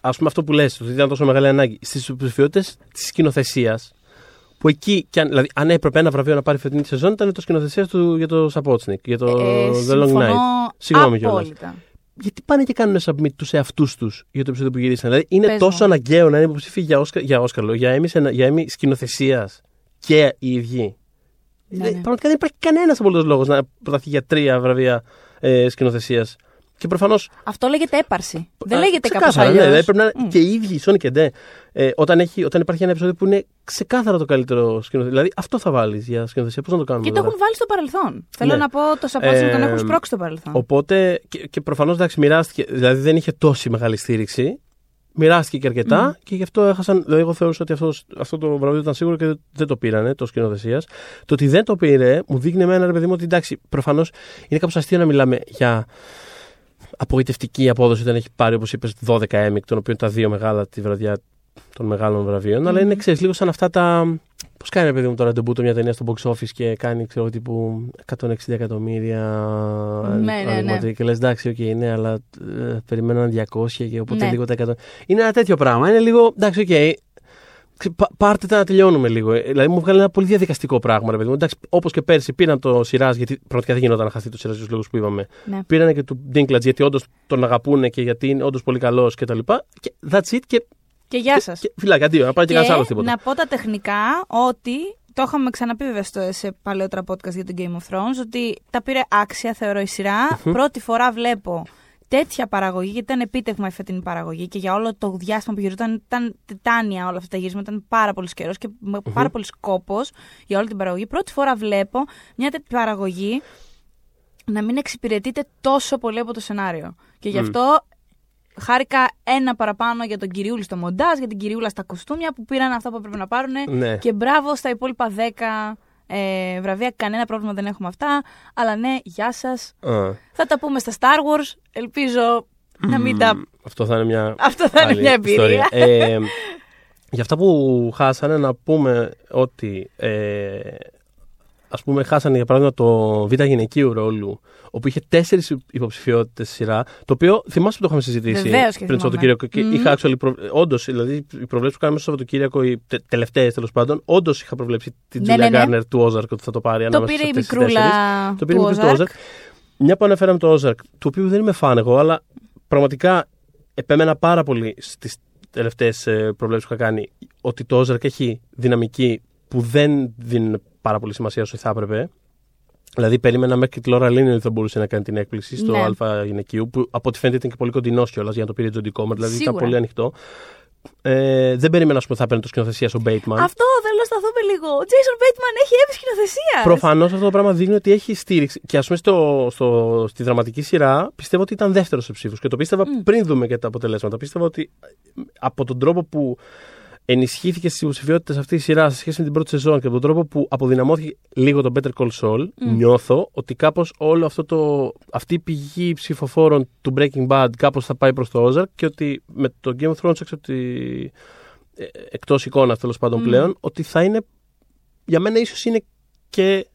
ας πούμε, αυτό που λες, ότι ήταν τόσο μεγάλη ανάγκη στις υποψηφιότητες της σκηνοθεσίας. Που εκεί, κι αν, δηλαδή, αν έπρεπε ένα βραβείο να πάρει φετινή σεζόν, ήταν το σκηνοθεσίας του για το Σαπότσνικ, για το Ε, The Long συμφωνώ Night. Συγγνώμη κιόλας. Απόλυτα. Γιατί πάνε και κάνουν submit τους εαυτούς τους για το επεισόδιο που γυρίσαν. Δηλαδή, είναι Πες τόσο μου. αναγκαίο να είναι υποψήφοι για Όσκαρ, για, Όσκαρ, λέω, για Emmy, για Emmy σκηνοθεσίας και οι ίδιοι. Ναι, Δεν- ναι. Πραγματικά δεν υπάρχει κανένας απολύτως λόγος να προταθεί για τρία βραβεία ε, σκηνοθεσίας. Και προφανώ. Αυτό λέγεται έπαρση. Δεν λέγεται κάπως ξεκάθαρα, αλλιώς. ναι, δηλαδή πρέπει να είναι και οι ίδιοι, η Sony και Ντε. Ε, όταν, έχει, όταν υπάρχει ένα επεισόδιο που είναι ξεκάθαρα το καλύτερο σκηνοθεσία. Δηλαδή αυτό θα βάλεις για σκηνοθεσία. Πώς να το κάνουμε. Και το τώρα. έχουν βάλει στο παρελθόν. Θέλω Ναι. να πω, το Σαπότσινγκ τον Ε, έχουν σπρώξει στο παρελθόν. Οπότε και, και προφανώς εντάξει, μοιράστηκε. Δηλαδή δεν είχε τόση μεγάλη στήριξη. Μοιράστηκε και αρκετά και γι' αυτό έχασαν. Δηλαδή, εγώ θεωρούσα ότι αυτό, αυτό το βραβείο ήταν σίγουρο και δεν, δεν το πήρανε, το σκηνοθεσίας. Το ότι δεν το πήρε μου δείχνει εμένα, ρε παιδί μου, ότι εντάξει, προφανώς είναι κάπως αστείο να μιλάμε για απογοητευτική απόδοση όταν έχει πάρει, όπως είπες, 12 Emmy, των οποίων τα δύο μεγάλα τη βραδιά των μεγάλων βραβείων. Αλλά είναι, ξέρεις, λίγο σαν αυτά τα. Πώς κάνει, ρε παιδί μου, τώρα το μια ταινία στο box office και κάνει, ξέρω, τύπου 160 εκατομμύρια. Ναι, ναι, αριθμό Και λες, εντάξει, οκ, ναι, αλλά ε, περιμέναν 200 και οπότε Ναι. λίγο τα 100. Είναι ένα τέτοιο πράγμα. Είναι λίγο, εντάξει, οκ. Ξε- πα- Πάρτε τα να τελειώνουμε λίγο. Ε, Δηλαδή μου βγάλει ένα πολύ διαδικαστικό πράγμα, ρε παιδί μου. Εντάξει, όπως και πέρσι πήραν το σειράς, γιατί πραγματικά δεν γινόταν να χαθεί το σειράς για τους λόγους που είπαμε. Ναι. Πήραν και του Dinklage, γιατί όντως τον αγαπούν και γιατί είναι όντως πολύ καλός κτλ. Και that's it. Και, Και γεια σας. και φιλάκια, αντίο, να πάει και, κανένας άλλος τίποτα. να πω τα τεχνικά ότι το είχαμε ξαναπεί βέβαια στο, σε παλαιότερα podcast για το Game of Thrones ότι τα πήρε άξια θεωρώ η σειρά Πρώτη φορά βλέπω τέτοια παραγωγή, γιατί ήταν επίτευγμα η φετινή παραγωγή και για όλο το διάστημα που γυριζόταν ήταν τιτάνια όλα αυτά τα γύρισματα, ήταν πάρα πολύ καιρός και με πάρα πολύ κόπο για όλη την παραγωγή. Πρώτη φορά βλέπω μια τέτοια παραγωγή να μην εξυπηρετείται τόσο πολύ από το σενάριο. Και γι' αυτό χάρηκα ένα παραπάνω για τον Κυριούλη στο μοντάζ, για την Κυριούλα στα κοστούμια που πήραν αυτά που έπρεπε να πάρουν. Ναι. Και μπράβο στα υπόλοιπα 10 ε, βραβεία. Κανένα πρόβλημα δεν έχουμε αυτά. Αλλά ναι, γεια σας. Α, Θα τα πούμε στα Star Wars. Ελπίζω να μην τα. μ, Αυτό θα είναι μια. Αυτό θα είναι άλλη μια εμπειρία. ιστορία. ε, για αυτά που χάσανε, να πούμε ότι. Ε, Α πούμε, χάσανε για παράδειγμα το β' γυναικείου ρόλου, όπου είχε τέσσερις υποψηφιότητες σειρά. Το οποίο θυμάσαι που το είχαμε συζητήσει Βεβαίως και πριν το θυμάμαι. Σαββατοκύριακο. Και Μμμ. είχα actually. Προ... Όντως, δηλαδή, οι προβλέψεις που κάναμε στο Σαββατοκύριακο, οι τε, τελευταίες τέλος πάντων, όντως είχα προβλέψει την Ναι, Τζούλια ναι, ναι. Γκάρνερ του Όζαρκ ότι θα το πάρει. Το ανάμεσα πήρε η σε αυτές τις τέσσερις. μικρούλα Το πήρε η του μικρή του Ozark. Όζαρκ. Μια που αναφέραμε το Όζαρκ, του οποίου δεν είμαι φαν εγώ, αλλά πραγματικά επέμενα πάρα πολύ στις τελευταίες προβλέψεις που είχα κάνει ότι το Όζαρκ έχει δυναμική που δεν δίνει πάρα πολύ σημασία όσο θα έπρεπε. Δηλαδή, περίμενα μέχρι και τη Λόρα Λίνι ότι θα μπορούσε να κάνει την έκπληξη στο Ναι. Α γυναικείου, που από ό,τι φαίνεται ήταν και πολύ κοντινός κιόλας για να το πήρε Τζοντι Κόμερ, δηλαδή ήταν Σίγουρα. πολύ ανοιχτό. Ε, δεν περίμενα, ας πούμε, θα παίρνει το σκηνοθεσία στον Bateman. Αυτό θέλω να σταθούμε λίγο. Ο Jason Bateman έχει έβει σκηνοθεσία. Προφανώς αυτό το πράγμα δείχνει ότι έχει στήριξη. Και ας πούμε στο, στο, στη δραματική σειρά πιστεύω ότι ήταν δεύτερος σε ψήφους. Και το πίστευα πριν δούμε και τα αποτελέσματα. Πίστευα ότι ε, από τον τρόπο που ενισχύθηκε στις υποψηφιότητες αυτής η σειράς σε σχέση με την πρώτη σεζόν και από τον τρόπο που αποδυναμώθηκε λίγο το Better Call Saul, νιώθω ότι κάπως όλο αυτό το, αυτή η πηγή ψηφοφόρων του Breaking Bad κάπως θα πάει προς το Ozark και ότι με το Game of Thrones έξω από τη, ε, εκτός εικόνας τέλος πάντων πλέον, ότι θα είναι για μένα ίσως είναι και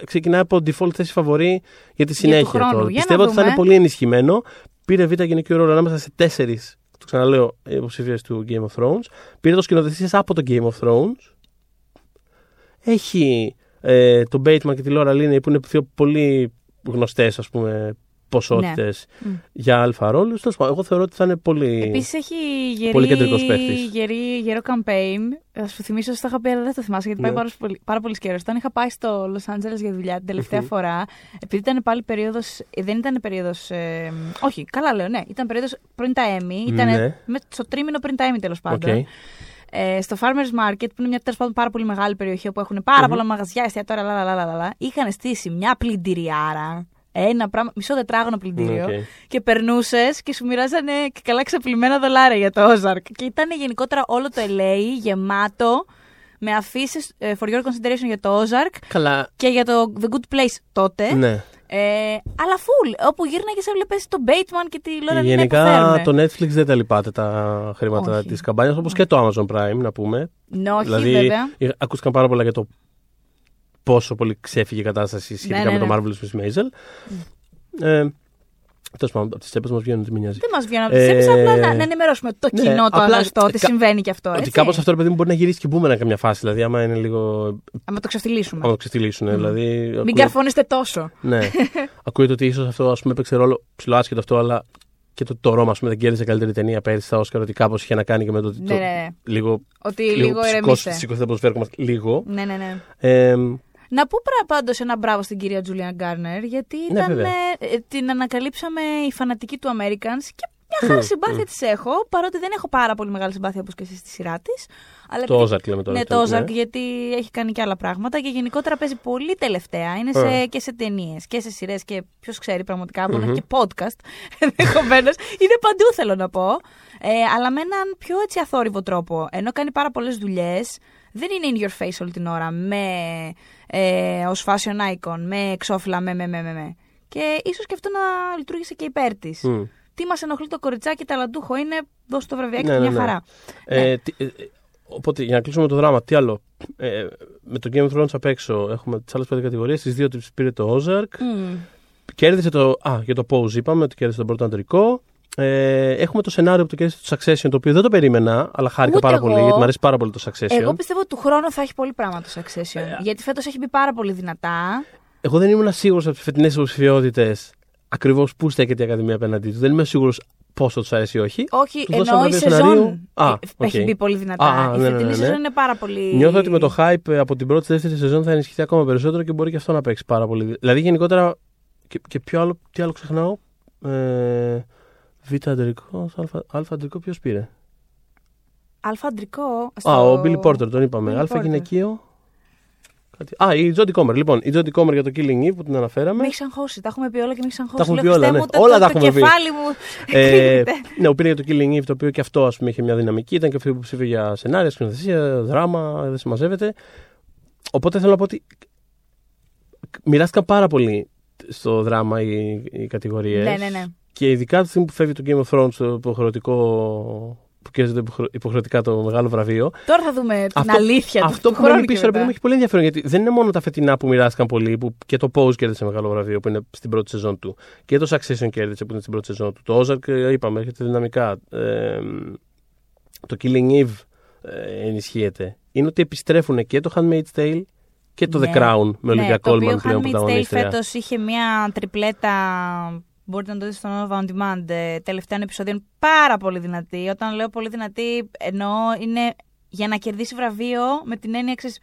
ε, ξεκινάει από default θέση φαβορή για τη συνέχεια χρόνου. τώρα. Για να Πιστεύω ότι θα δούμε. είναι πολύ ενισχυμένο. Πήρε β' γυναικείο ρόλο ανάμεσα σε τέσσερις, το ξαναλέω, υποψηφίες του Game of Thrones. Πήρε το σκηνοθεσία από το Game of Thrones. Έχει ε, τον Bateman και τη Laura Linney που είναι δύο πολύ γνωστές, ας πούμε, ποσότητες Μμ. για αλφα ρόλους. Τέλος πάντων, εγώ θεωρώ ότι θα είναι πολύ. Επίσης έχει γερή, Πολύ κεντρικός παίκτης. γερή, γερό campaign. Θα σου θυμίσω ότι το είχα πει, αλλά δεν το θυμάσαι γιατί Ναι. πάει πάρα πολύ, πάρα πολύ καιρός. Όταν είχα πάει στο Los Angeles για δουλειά την τελευταία φορά, επειδή ήταν πάλι περίοδο. Δεν ήταν περίοδος. όχι, καλά λέω, ναι. Ήταν περίοδος πριν τα Emmy. Ήταν Ναι. με, στο τρίμηνο πριν τα Emmy τέλος πάντων. Οκ. Ε, στο Farmers Market, που είναι μια τέλος πάντων πάρα πολύ μεγάλη περιοχή όπου έχουν πάρα πολλά μαγαζιά, εστιατόρια, λα, λα, λα, λα, λα, είχαν στήσει μια πλυντηριάρα. Ένα πράγμα, μισό τετράγωνο πλυντήριο. Οκ. Και περνούσες και σου μοιράζανε και καλά ξεπλημμένα δολάρια για το Ozark. Και ήταν γενικότερα όλο το LA γεμάτο με αφίσες for your consideration για το Ozark Καλά. και για το The Good Place τότε. Ναι. Ε, αλλά full. Όπου γύρναγες, έβλεπες τον Bateman και τη Laura Linney Γενικά που φέρουνε. το Netflix δεν τα λυπάται τα χρήματα Όχι. της καμπάνιας, όπως και το Amazon Prime, να πούμε. Ναι, όχι, δηλαδή, βέβαια. ε, ακούστηκαν πάρα πολλά για το πόσο πολύ ξέφυγε η κατάσταση σχετικά ναι, με το ναι. Marvelous Miss Maisel. Ε, Τέλος πάντων, από τις τσέπες μας βγαίνουν, τι με νοιάζει. Δεν μας βγαίνουν από τις Ε, τσέπε, απλά να, να ενημερώσουμε το ναι, κοινό το απλά αγαστό ότι κα- συμβαίνει και αυτό. Ότι Έτσι. κάπως αυτό ρε παιδί μου μπορεί να γυρίσει και μπούμενα καμιά φάση. Δηλαδή, άμα είναι λίγο. Άμα το ξεφτυλίσουμε. άμα το ξεφτυλίσουν. Δηλαδή, Μην ακούω- καρφώνεστε τόσο. Ναι. Ακούγεται ότι ίσως αυτό ας πούμε, έπαιξε ρόλο ψηλό άσχετο αυτό, αλλά και το, το Ρώμα ας πούμε, δεν κέρδισε καλύτερη ταινία πέρυσι στα Όσκαρ, ότι κάπως είχε να κάνει και με το ότι. Ναι, το- ναι, ναι. Λίγο, Ότι λίγο λίγο ψυχός- ηρεμήστε. σηκωθείτε από το σφαίρκο μας, λίγο. Ναι, ναι, ναι. Ε, Να πω πάντως ένα μπράβο στην κυρία Τζούλιαν Γκάρνερ, γιατί Ναι, ήταν, βέβαια. ε, ε, την ανακαλύψαμε οι φανατικοί του Americans και μια χαρά Μμ, συμπάθεια μμ. της έχω, παρότι δεν έχω πάρα πολύ μεγάλη συμπάθεια όπως και εσείς στη σειρά της. το Ozark λέμε τώρα. Ναι, αυτό, το Ozark, γιατί έχει κάνει και άλλα πράγματα και γενικότερα παίζει πολύ τελευταία. Είναι σε, Ε. και σε ταινίες και σε σειρές και ποιος ξέρει πραγματικά, μπορεί να Μμμ. έχει και podcast ενδεχομένως. είναι παντού, θέλω να πω. Ε, αλλά με έναν πιο έτσι αθόρυβο τρόπο. Ενώ κάνει πάρα πολλές δουλειές, δεν είναι in your face όλη την ώρα με ε, ως fashion icon, με εξώφυλλα, με, με, με, με, με. Και ίσως και αυτό να λειτουργήσε και υπέρ της. Μμ. Τι μας ενοχλεί το κοριτσάκι, ταλαντούχο είναι, δώσ' το βραβιάκι Ναι, του ναι, μια ναι. χαρά. Ε, τι- ε, ε, οπότε για να κλείσουμε το δράμα, τι άλλο; Ε, με το Game of Thrones απ' έξω έχουμε τις άλλες πέντε κατηγορίες. Στι δύο τις πήρε το Ozark. Μμ. Κέρδισε το. Α, για το Pose είπαμε ότι κέρδισε τον πρώτο αντρικό. Ε, έχουμε το σενάριο που το κέρδισε το Succession, το οποίο δεν το περίμενα, αλλά χάρηκα Ούτε πάρα εγώ. πολύ, γιατί μου αρέσει πάρα πολύ το Succession. Εγώ πιστεύω ότι του χρόνου θα έχει πολύ πράγμα το Succession. Ε, γιατί φέτος έχει μπει πάρα πολύ δυνατά. Εγώ δεν ήμουν σίγουρος από τις φετινές υποψηφιότητες ακριβώς πού στέκεται η Ακαδημία απέναντί τους. Δεν είμαι σίγουρος πόσο τους αρέσει ή όχι. Όχι, Τους εννοώ δώσαμε η βραβείο σεζόν σεναρίου. Α, ε, έχει οκ. μπει πολύ δυνατά. Α, α, η ναι, ναι, φετινή ναι, ναι. σεζόν είναι πάρα πολύ. Νιώθω ότι με το hype ε, από την πρώτη στη δεύτερη σεζόν θα ενισχυθεί ακόμα περισσότερο και μπορεί και αυτό να παίξει πάρα πολύ. Δηλαδή γενικότερα. Και, και ποιο άλλο, τι άλλο ξεχνάω. Ε, Β αντρικό, Α, α αντρικό, ποιος πήρε; Αλφα αντρικό. Α, στο- ο Billy Porter, τον είπαμε. Billy Α Porter. γυναικείο. Κάτι... Α, η Jodie Comer. Λοιπόν, η Jodie Comer για το Killing Eve που την αναφέραμε. Με έχει αγχώσει. Τα έχουμε πει όλα και με έχει αγχώσει. Τα έχουμε Λέω, πει όλα, «Χριστέ ναι. μου, το- Όλα το- τα το έχουμε πει. κεφάλι μου Ε, κρύβεται. ναι, που πήρε για το Killing Eve, το οποίο και αυτό ας πούμε, είχε μια δυναμική. Ήταν και αυτό που ψήφιε για σενάρια, σκηνοθεσία, δράμα, δεν συμμαζεύεται. Οπότε θέλω να πω ότι μοιράστηκαν πάρα πολύ στο δράμα οι, οι κατηγορίες. Ναι, ναι, ναι. Και ειδικά τη στιγμή που φεύγει το Game of Thrones, το υποχρεωτικό. που κέρδιζε υποχρεω- υποχρεωτικά το μεγάλο βραβείο. Τώρα θα δούμε την Αυτό- αλήθεια του- Αυτό του που μένει χρόνου. και πίσω, ρε παιδί μετά. μου, έχει πολύ ενδιαφέρον γιατί δεν είναι μόνο τα φετινά που μοιράστηκαν πολύ, που και το Pose κέρδισε μεγάλο βραβείο που είναι στην πρώτη σεζόν του. Και το Succession κέρδισε που είναι στην πρώτη σεζόν του. Το Ozark, ε, είπαμε, έρχεται δυναμικά. Ε, το Killing Eve ε, ενισχύεται. Είναι ότι επιστρέφουν και το Handmaid's Tale και το Ναι. The Crown με Olivia ναι, το οποίο Colman πλέον Handmaid's Tale πρωταγωνίστρια. φέτος είχε μια τριπλέτα, μπορείτε να το δείτε στο Nova On Demand, ε, τελευταίων επεισοδίων, πάρα πολύ δυνατή. Όταν λέω πολύ δυνατή, εννοώ είναι για να κερδίσει βραβείο με την έννοια, ξέρεις,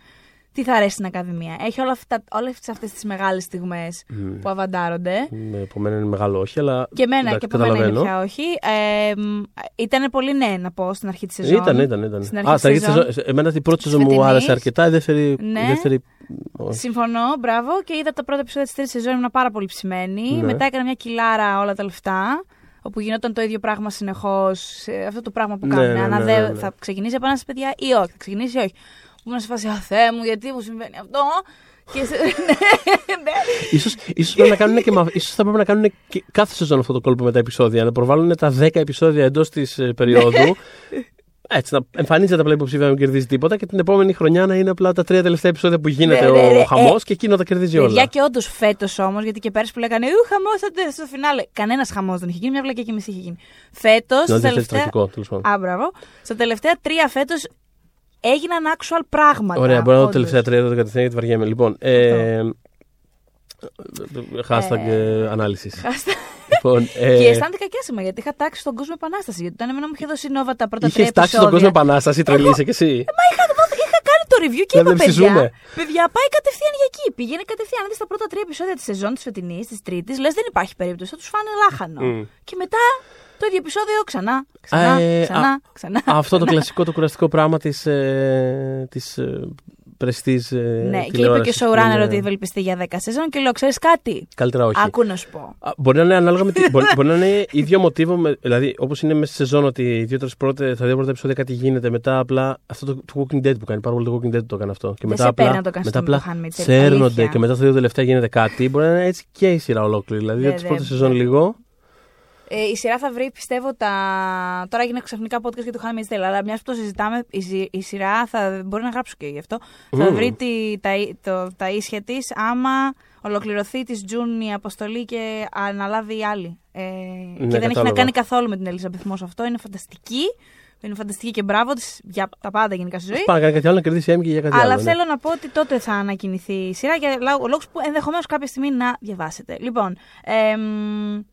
τι θα αρέσει στην Ακαδημία. Έχει όλα αυτά, όλες αυτές τις μεγάλες στιγμές Μμ. που αβαντάρονται. Με επομένω είναι μεγάλο όχι, αλλά. Και εμένα εντάξει, και από μένα είναι καταλαβαίνω. πια όχι. Ε, μ, ήταν πολύ ναι, να πω, στην αρχή της σεζόν. Ήταν, ήταν, ήταν. Στην Α, αρχή στα της αρχή της σεζόν- εμένα την πρώτη της σεζόν μου φετινής. άρεσε αρκετά, η δεύτερη. Ναι. η δεύτερη όχι. Συμφωνώ, μπράβο. Και είδα τα πρώτα επεισόδια της τρίτης σεζόν, ήμουν πάρα πολύ ψημένη. Ναι. Μετά έκανα μια κιλάρα όλα τα λεφτά. Όπου γινόταν το ίδιο πράγμα συνεχώς. Αυτό το πράγμα που Ναι, κάνουν. ναι, Αν ναι, δε- ναι, ναι. θα ξεκινήσει επανάσταση, παιδιά, ή όχι. Θα ξεκινήσει ή όχι. Που ήμουν σε φάση, Α, Θεέ μου, γιατί μου συμβαίνει αυτό; Και σε... ναι, ναι. Ίσως, ίσως, πρέπει να κάνουν και, μα- ίσως θα πρέπει να κάνουν και κάθε σεζόν αυτό το κόλπο με τα επεισόδια. Να προβάλλουν τα 10 επεισόδια εντός της περίοδου. Έτσι, να εμφανίζεται απλά υποψήφια να μην κερδίζει τίποτα και την επόμενη χρονιά να είναι απλά τα τρία τελευταία επεισόδια που γίνεται Ναι, ναι, ναι, ο χαμός ε, και εκείνο τα κερδίζει Παιδιά όλα. και όντως φέτος όμως, γιατί και πέρσι που λέγανε Ου, χαμός στο φινάλε. Κανένας χαμός δεν είχε γίνει, μια βλακία και μισή είχε γίνει. Φέτος. Δεν είναι τραγικό, τέλος πάντων. Α, μπράβο. Στα τελευταία τρία φέτος έγιναν actual πράγματα. Ωραία, μπορώ να δω όντως. τελευταία τρία εδώ κατευθείαν γιατί βαριέμαι. Λοιπόν, ε, hashtag ε, ανάλυσης. Hashtag. λοιπόν, ε, Και αισθάνθηκα και άσχημα γιατί είχα τάξει στον κόσμο επανάσταση. Γιατί όταν εμένα μου είχε δώσει η Νόβα τα πρώτα τρία Είχε τάξει επεισόδια. τον κόσμο επανάσταση, τρελή είσαι κι εσύ. Μα είχα, είχα κάνει το review και Δεν είπα βλέπεις τι παιδιά, ζούμε. παιδιά πάει κατευθείαν για εκεί. Πηγαίνει κατευθείαν. Αν δεις τα πρώτα τρία επεισόδια της σεζόν της φετινής, της τρίτης, λες δεν υπάρχει περίπτωση. Θα τους φάνε λάχανο. Μμ. Και μετά το ίδιο επεισόδιο ξανά, ξανά, Ε, ξανά, α- ξανά. Αυτό το κλασικό, το κουραστικό πράγμα της, ε, της ε, prestige. ε, Ναι, και είπε και ο τηλεόρασης που showrunner είναι- ότι ευελπιστεί για 10 σεζόν και λέω: Ξέρεις κάτι; Καλύτερα όχι. Άκου να σου πω. Α, Μπορεί να είναι ανάλογα με. Τη, μπορεί, μπορεί να είναι ίδιο μοτίβο. Με, δηλαδή, όπως είναι μέσα στη σεζόν, ότι οι δύο-τρει πρώτε, τα δύο πρώτα επεισόδια κάτι γίνεται. Μετά απλά αυτό το, το Walking Dead που κάνει. Πάρα πολύ το Walking Dead το έκανε αυτό. Και Δεν μετά σε απλά, παίρνει να το κάνεις μετά το με απλά το Handmaid's Tale, σέρνονται αλήθεια. και μετά στα δύο τελευταία γίνεται κάτι. Μπορεί να είναι έτσι και η σειρά ολόκληρη. Δηλαδή, Ναι, δύο-τρει ναι, πρώτες ναι. σεζόν λίγο. Ε, η σειρά θα βρει, πιστεύω, τα. Τώρα έγινε ξαφνικά podcast για το Handmaid's Tale, αλλά μιας που το συζητάμε, η, σι- η σειρά θα. Μπορεί να γράψω και γι' αυτό. Θα Μμμ. βρει τη, τα, το, τα ίσια της άμα ολοκληρωθεί της Τζουν η αποστολή και αναλάβει η άλλη. Ε, και δεν έχει να κατάλαβα. κάνει καθόλου με την Ελίζα Μος αυτό. Είναι φανταστική. Είναι φανταστική και μπράβο της για τα πάντα γενικά στη ζωή. Πάει να κάνει κάτι άλλο, να κερδίσει Emmy και για κάτι Αλλά άλλο. ναι. θέλω να πω ότι τότε θα ανακοινηθεί η σειρά για λόγους που ενδεχομένως κάποια στιγμή να διαβάσετε. Λοιπόν, εμ,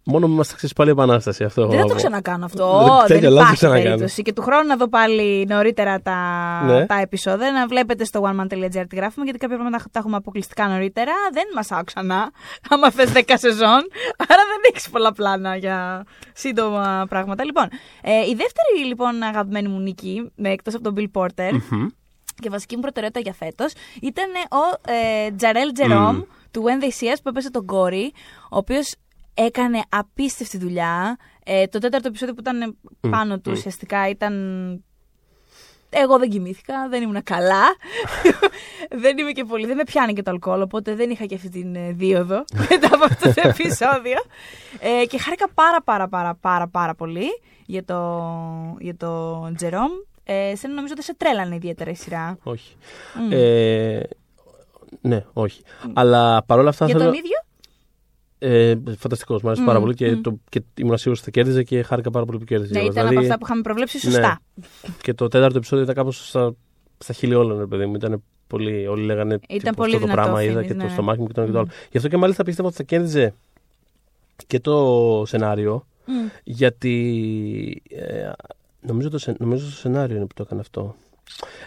Μόνο μου μας θα ξέρεις πάλι επανάσταση αυτό. δεν θα το από- ξανακάνω αυτό. Δεν- δεν τέτοια λάθη υπάρχει ξανακάνω. περίπτωση. Και του χρόνου να δω πάλι νωρίτερα τα, Ναι. τα επεισόδια. Να βλέπετε στο oneman.gr τι γράφουμε, γιατί κάποια πράγματα τα έχουμε αποκλειστικά νωρίτερα. Δεν μας άκου ξανά. Άμα θες 10 σεζόν. Άρα δεν έχεις πολλά πλάνα για σύντομα πράγματα. Λοιπόν, ε, η δεύτερη λοιπόν αγαπημένη μου νίκη, εκτός από τον Bill Porter, Μμμ. και βασική μου προτεραιότητα για φέτος ήταν ο ε, Τζαρέλ Τζερόμ Μμμ. του When They See Us που έπαιζε τον Κόρη, ο οποίος έκανε απίστευτη δουλειά. Ε, το τέταρτο επεισόδιο που ήταν πάνω του μμ. ουσιαστικά ήταν. Εγώ δεν κοιμήθηκα, δεν ήμουν καλά. δεν είμαι και πολύ. Δεν με πιάνει και το αλκοόλ, οπότε δεν είχα και αυτή την ε, δίωδο μετά από αυτό το επεισόδιο. Ε, και χάρηκα πάρα πάρα πάρα πάρα πάρα πολύ για το, για το Τζερόμ. Ε, σε νομίζω δεν σε τρέλανε ιδιαίτερα η σειρά. Όχι. Μμ. Ε, ναι, όχι. Αλλά παρόλα αυτά για θέλω. τον ίδιο; Ε, Φανταστικός, μου άρεσε πάρα Μμ, πολύ και, μμ. το, και ήμουν σίγουρος ότι θα κέρδιζε και χάρηκα πάρα πολύ που κέρδιζε. Ναι, εγώ. ήταν από αυτά που είχαμε προβλέψει σωστά. Και το τέταρτο επεισόδιο ήταν κάπως στα, στα χείλη όλων, ρε παιδί μου. Ήταν πολύ, όλοι λέγανε Ήταν τύπου, πολύ αυτό το δυνατό, πράγμα είδα Φίνης, και ναι, το ναι. στομάχι μου και το ένα και το Μμ. άλλο. Γι' αυτό και μάλιστα πίστευα ότι θα κέρδιζε και το σενάριο, Μμ. γιατί ε, νομίζω, το, σε- νομίζω το σενάριο είναι που το έκανε αυτό.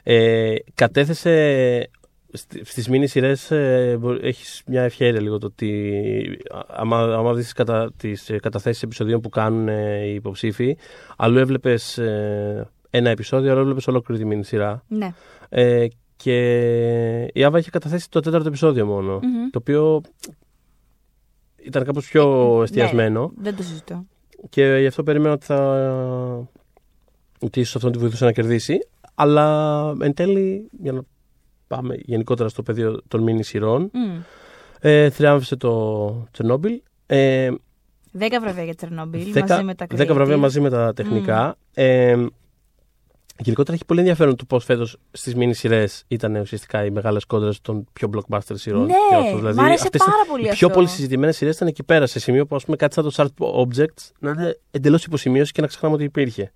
Ε, κατέθεσε στι- στις μίνι σειρές ε, μπο- έχεις μια ευχαίρεια λίγο το ότι άμα, άμα δεις κατα, τις ε, καταθέσεις επεισοδίων που κάνουν ε, οι υποψήφοι αλλού έβλεπες ε, ένα επεισόδιο, αλλού έβλεπες ολόκληρη τη μίνι σειρά Ναι. ε, και η Άβα είχε καταθέσει το τέταρτο επεισόδιο μόνο Μμμ. το οποίο ήταν κάπως πιο εστιασμένο Ναι, δεν το συζητώ. και γι' αυτό περίμενα ότι θα. ότι ίσως αυτό τη βοηθούσε να κερδίσει. Αλλά εν τέλει, για να πάμε γενικότερα στο πεδίο των μίνι σειρών, Μμ. ε, θριάμβησε το Τσερνόμπιλ. Ε, Δέκα βραβεία για Τσερνόμπιλ δέκα- μαζί με τα δέκα βραβεία creative. μαζί με τα τεχνικά. Ε, γενικότερα έχει πολύ ενδιαφέρον το πώς φέτος στις μίνι σειρέ ήταν ουσιαστικά οι μεγάλες κόντρες των πιο blockbuster σειρών. Ναι, και όσο. Δηλαδή, μ' άρεσε αυτές πάρα πολύ Οι αυτό. πιο πολύ συζητημένες σειρές ήταν εκεί πέρα, σε σημείο που ας πούμε, κάτι σαν το Sharp Objects να είναι εντελώς υποσημείωση και να ξεχνάμε ότι υπήρχε.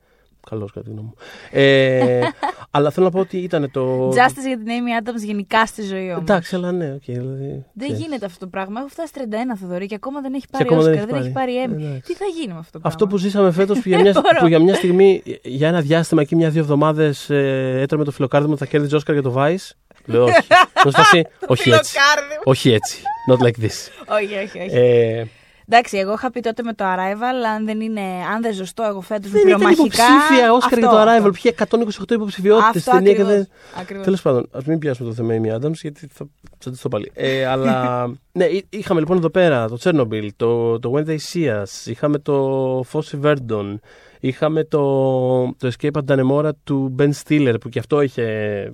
Καλώς, κατά τη γνώμη μου. Ε, αλλά θέλω να πω ότι ήταν το. Justice για την Amy Adams γενικά στη ζωή όμως. Εντάξει, αλλά ναι, οκ. δηλαδή, Δεν ξέρεις. γίνεται αυτό το πράγμα. Έχω φτάσει 31 Θοδωρή και ακόμα δεν έχει Και πάρει ακόμα δεν Όσκαρ, έχει δεν έχει πάρει πάρει. Emmy. Εντάξει. Τι θα γίνει με αυτό το πράγμα; Αυτό που ζήσαμε φέτος που, για μια- μπορώ. που για μια στιγμή, για ένα διάστημα εκεί, μια-δύο εβδομάδες, ε, έτρεμε το φυλλοκάρδι μου θα κέρδιζε Όσκαρ για το Vice. Λέω όχι. Μου στάση, όχι έτσι. Φυλλοκάρδι μου. όχι έτσι. Not like this. όχι, όχι, όχι. Ε, Εντάξει, εγώ είχα πει τότε με το Arrival, αν δεν είναι, αν δεν ζωστό εγώ φέτος με δεν ήταν πυρομαχικά. υποψήφια Όσκαρ για το αυτό, Arrival. αυτό. Είχε 128 υποψηφιότητες στην Αυτό ταινία και ακριβώς. δεν. Ακριβώς. Τέλος πάντων, ας μην πιάσουμε το θέμα Amy Adams γιατί θα τσαντιστώ πάλι. Ε, αλλά ναι, εί- είχαμε λοιπόν εδώ πέρα το Chernobyl, το, το When They See Us, είχαμε το Fosse Verdon, είχαμε το, το Escape at Danemora του Ben Stiller που και αυτό είχε,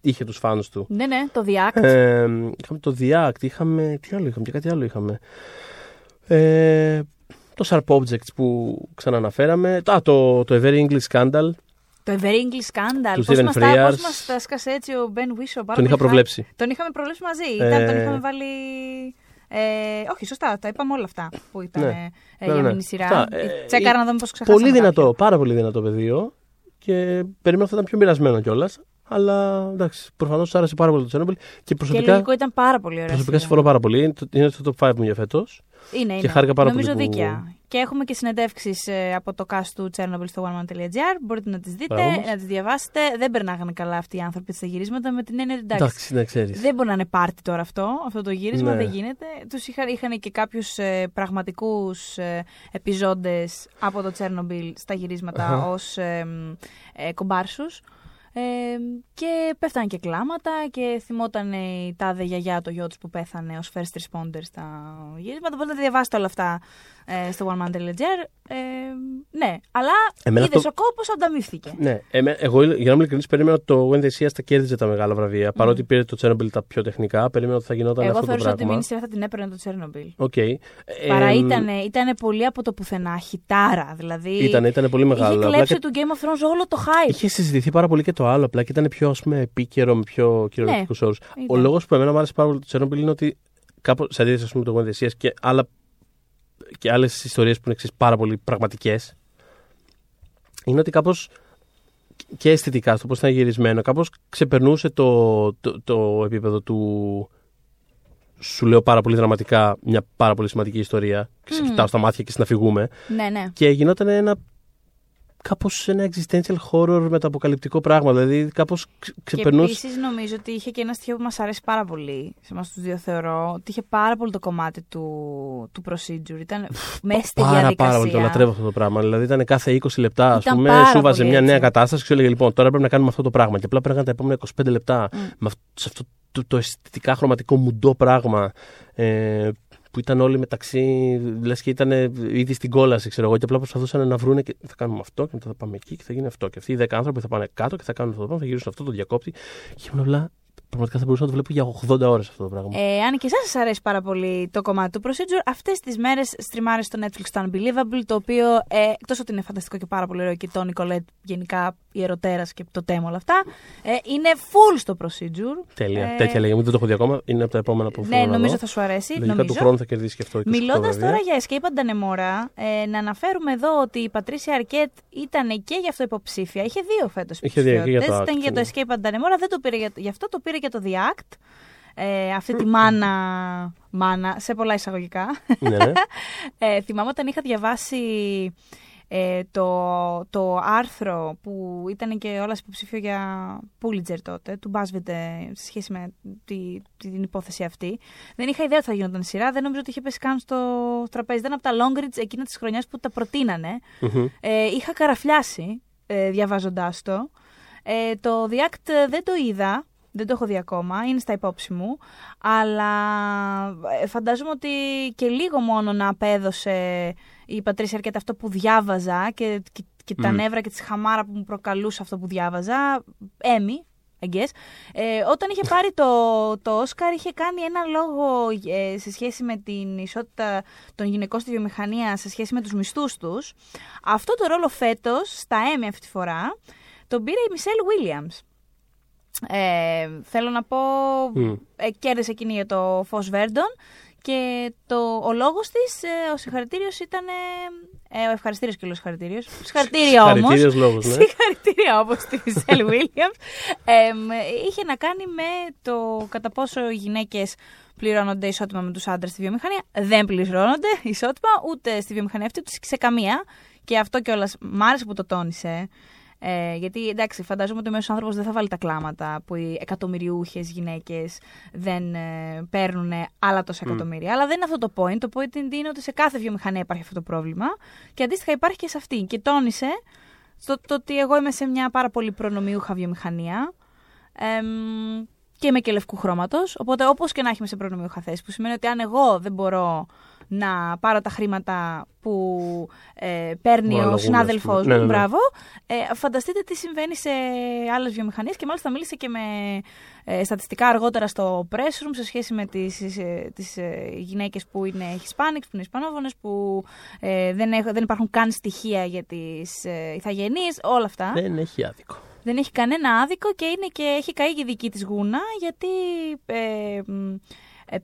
είχε τους φάνους του. Ναι, ναι, το The Act. Ε, είχαμε το The Act, είχαμε. Τι άλλο είχαμε, και κάτι άλλο είχαμε. Ε, το Sharp Objects που ξαναναφέραμε. Α, το, το A Very English Scandal. Το Ever English Scandal. Του Πώς Stephen μας τα- Frears. Πώς μας τα έσκασε έτσι ο Ben Whishaw. πάρα Τον είχα πολύ προβλέψει. χάρη. Τον είχαμε προβλέψει μαζί. Ε, Ήταν, τον είχαμε βάλει... Ε, όχι, σωστά, τα είπαμε όλα αυτά που ήταν Ναι. ε, Ναι, για ναι. μήνυ σειρά. Αυτά, ε, Τσέκαρα να δούμε πώς ξεχάσαμε Πολύ δυνατό, κάποιο. πάρα πολύ δυνατό πεδίο. Και περίμενα ότι θα ήταν πιο μοιρασμένο κιόλας. Αλλά εντάξει, προφανώς σου άρεσε πάρα πολύ το Chernobyl. Και Και προσωπικά, λογικό ήταν πάρα πολύ ωραία. προσωπικά σειρά. συμφωνώ πάρα πολύ. Είναι το- Είναι στο top 5 μου για φέτος. Είναι, είναι. Και χάρηκα πάρα Νομίζω πολύ που- δίκαια. Και έχουμε και συνεντεύξεις από το cast του Chernobyl στο oneman.gr. Μπορείτε να τις δείτε, Μπράβο μας. να τις διαβάσετε. Δεν περνάγανε καλά αυτοί οι άνθρωποι στα γυρίσματα με την έννοια ότι εντάξει. Εντάξει, να ξέρεις. Δεν μπορεί να είναι πάρτι τώρα αυτό, αυτό το γύρισμα, Ναι. δεν γίνεται. Τους είχαν, είχαν και κάποιους ε, πραγματικούς ε, επιζώντες από το Τσέρνομπιλ στα γυρίσματα Αχα. ως ε, μ, ε, κομπάρσους. Ε, και πέφτανε και κλάματα και θυμόταν η τάδε γιαγιά το γιο του που πέθανε ως first responder στα γυρίσματα. Μπορείτε να διαβάσετε όλα αυτά ε, στο One Man Ledger. Ε, ναι, αλλά Εμένα είδες το- ο κόπος ανταμείφθηκε. Ναι, εμέ- εγώ για να είμαι ειλικρινής, περίμενα ότι το When They See Us θα κέρδιζε τα μεγάλα βραβεία. Παρότι πήρε το Chernobyl τα πιο τεχνικά, περίμενα ότι θα γινόταν Εγώ αυτό το θεωρούσα ότι η πράγμα. μήνυση θα την έπαιρνε το Chernobyl. Ok. Παρά Ε, ήταν, ήταν πολύ από το πουθενά, χιτάρα. Δηλαδή. Ήταν, ήταν πολύ μεγάλο. Είχε Απλά κλέψει και- του Game of Thrones όλο το hype. Είχε συζητηθεί πάρα πολύ και το άλλο, απλά και ήταν πιο ας πούμε, επίκαιρο με πιο κυριολεκτικούς όρους. Ο Ναι, Ήταν. λόγος που εμένα μου άρεσε πάρα πολύ το Chernobyl είναι ότι κάπου σε αντίθεση ας πούμε, με το When They See Us και, άλλα, και άλλες ιστορίες που είναι εξίσου πάρα πολύ πραγματικές, είναι ότι κάπως και αισθητικά στο πώς ήταν γυρισμένο, κάπως ξεπερνούσε το, το, το επίπεδο του. Σου λέω πάρα πολύ δραματικά μια πάρα πολύ σημαντική ιστορία. Και σε Μμμ. κοιτάω στα μάτια και συναφυγούμε. Ναι, ναι. Και γινόταν ένα. Κάπως ένα existential horror μεταποκαλυπτικό πράγμα. Δηλαδή, κάπως Και ξεπερνούσε. επίσης νομίζω ότι είχε και ένα στοιχείο που μας αρέσει πάρα πολύ. Σε εμάς τους δύο θεωρώ ότι είχε πάρα πολύ το κομμάτι του, του procedure. Ήταν μέσα στη Πάρα, διαδικασία. πάρα πολύ το λατρεύω αυτό το πράγμα. Δηλαδή, ήταν κάθε 20 λεπτά, ας Ήταν πούμε, πάρα σου βάζε πολύ μια έτσι. νέα κατάσταση και σου έλεγε: Λοιπόν, τώρα πρέπει να κάνουμε αυτό το πράγμα. Και απλά πρέπει τα επόμενα 25 λεπτά Μμ. με αυτό, σε αυτό το, το αισθητικά χρωματικό μουντό πράγμα. Ε, που ήταν όλοι μεταξύ, λες και ήταν ήδη στην κόλαση, ξέρω εγώ, και απλά προσπαθούσαν να βρούνε και θα κάνουμε αυτό και μετά θα πάμε εκεί και θα γίνει αυτό. Και αυτοί οι 10 άνθρωποι θα πάνε κάτω και θα κάνουν αυτό το πράγμα, θα γυρίσουν αυτό, το διακόπτη. Και ήμουν απλά, πραγματικά θα μπορούσα να το βλέπω για 80 ώρες αυτό το πράγμα. Ε, αν και εσάς σας αρέσει πάρα πολύ το κομμάτι του procedure, αυτές τις μέρες στριμάρεις στο Netflix το Unbelievable, το οποίο ε, εκτός ότι είναι φανταστικό και πάρα πολύ ωραίο και το Νικολέτ γενικά η ερωτέρας και το τέμα όλα αυτά, ε, είναι full στο procedure. Τέλεια. Ε, Τέτοια λέγαμε. Δεν το έχω δει ακόμα. Είναι από τα επόμενα που Ναι, θέλω να νομίζω δω. θα σου αρέσει. Λογικά νομίζω. του χρόνου θα κερδίσει και αυτό. 28 Μιλώντας βραβεία. τώρα για Escape and Danemora, ε, να αναφέρουμε εδώ ότι η Πατρίσια Αρκέτ ήταν και γι' αυτό υποψήφια. Είχε δύο φέτος Είχε δύο, και για το Ήταν Act, για το ναι. Escape and Danemora, δεν το πήρε για, γι' αυτό, το πήρε για το The Act. Ε, αυτή τη μάνα, μάνα, σε πολλά εισαγωγικά. ναι, ναι. Ε, θυμάμαι όταν είχα διαβάσει ε, το, το άρθρο που ήταν και όλας υποψήφιο για Pulitzer τότε, του Μπάσβεντε σε σχέση με τη, την υπόθεση αυτή. Δεν είχα ιδέα ότι θα γινόταν σειρά, δεν νομίζω ότι είχε πέσει καν στο τραπέζι. Ήταν από τα long reads εκείνα της χρονιάς που τα προτείνανε. Μμμ. Ε, είχα καραφλιάσει ε, διαβάζοντάς το. Ε, το The Act ε, δεν το είδα, δεν το έχω δει ακόμα, είναι στα υπόψη μου, αλλά ε, φαντάζομαι ότι και λίγο μόνο να απέδωσε η Πατρίσια Αρκέτα αυτό που διάβαζα και, και, και τα Μμ. νεύρα και τη χαμάρα που μου προκαλούσε αυτό που διάβαζα, έμει. I guess. Ε, όταν είχε πάρει το, το Όσκαρ είχε κάνει ένα λόγο ε, σε σχέση με την ισότητα των γυναικών στη βιομηχανία σε σχέση με τους μισθούς τους. Αυτό το ρόλο φέτος, στα Emmy αυτή τη φορά, τον πήρε η Μισελ Williams. Ε, θέλω να πω, Μμ. ε, κέρδισε εκείνη για το Φως Βέρντον και το, ο λόγος της, ε, ο συγχαρητήριος ήταν, ε, ε, ο ευχαριστήριος και ο συγχαρητήριος, συγχαρητήρια όμως, Χαρητήριος λόγος, ναι. Συγχαρητήρια όπως της Μισελ Williams. Εμ, είχε να κάνει με το κατά πόσο οι γυναίκες πληρώνονται ισότιμα με τους άντρες στη βιομηχανία. Δεν πληρώνονται ισότιμα ούτε στη βιομηχανία αυτή, ούτε σε καμία. Και αυτό κιόλας μ' άρεσε που το τόνισε. Ε, γιατί εντάξει, φαντάζομαι ότι ο μέσος άνθρωπος δεν θα βάλει τα κλάματα που οι εκατομμυριούχες γυναίκες δεν ε, παίρνουν άλλα τόσα Μμ. εκατομμύρια. Αλλά δεν είναι αυτό το point. Το point είναι ότι σε κάθε βιομηχανία υπάρχει αυτό το πρόβλημα και αντίστοιχα υπάρχει και σε αυτή. Και τόνισε στο το ότι εγώ είμαι σε μια πάρα πολύ προνομιούχα βιομηχανία εμ, και είμαι και λευκού χρώματος. Οπότε, όπως και να έχει είμαι σε προνομιούχα θέση, που σημαίνει ότι αν εγώ δεν μπορώ να πάρω τα χρήματα που ε, παίρνει Μπορώ να ο λογούν, συνάδελφός ας μου, πούμε. Ναι, ναι, ναι. μπράβο, ε, φανταστείτε τι συμβαίνει σε άλλες βιομηχανίες και μάλιστα μίλησε και με ε, στατιστικά αργότερα στο press room σε σχέση με τις, ε, τις ε, γυναίκες που είναι Hispanics, που είναι Ισπανόφωνες, που ε, δεν, έχ- δεν υπάρχουν καν στοιχεία για τις ε, ηθαγενείς, όλα αυτά. Δεν έχει άδικο. Δεν έχει κανένα άδικο και, είναι και έχει καεί και η δική της γούνα, γιατί ε, μ, ε,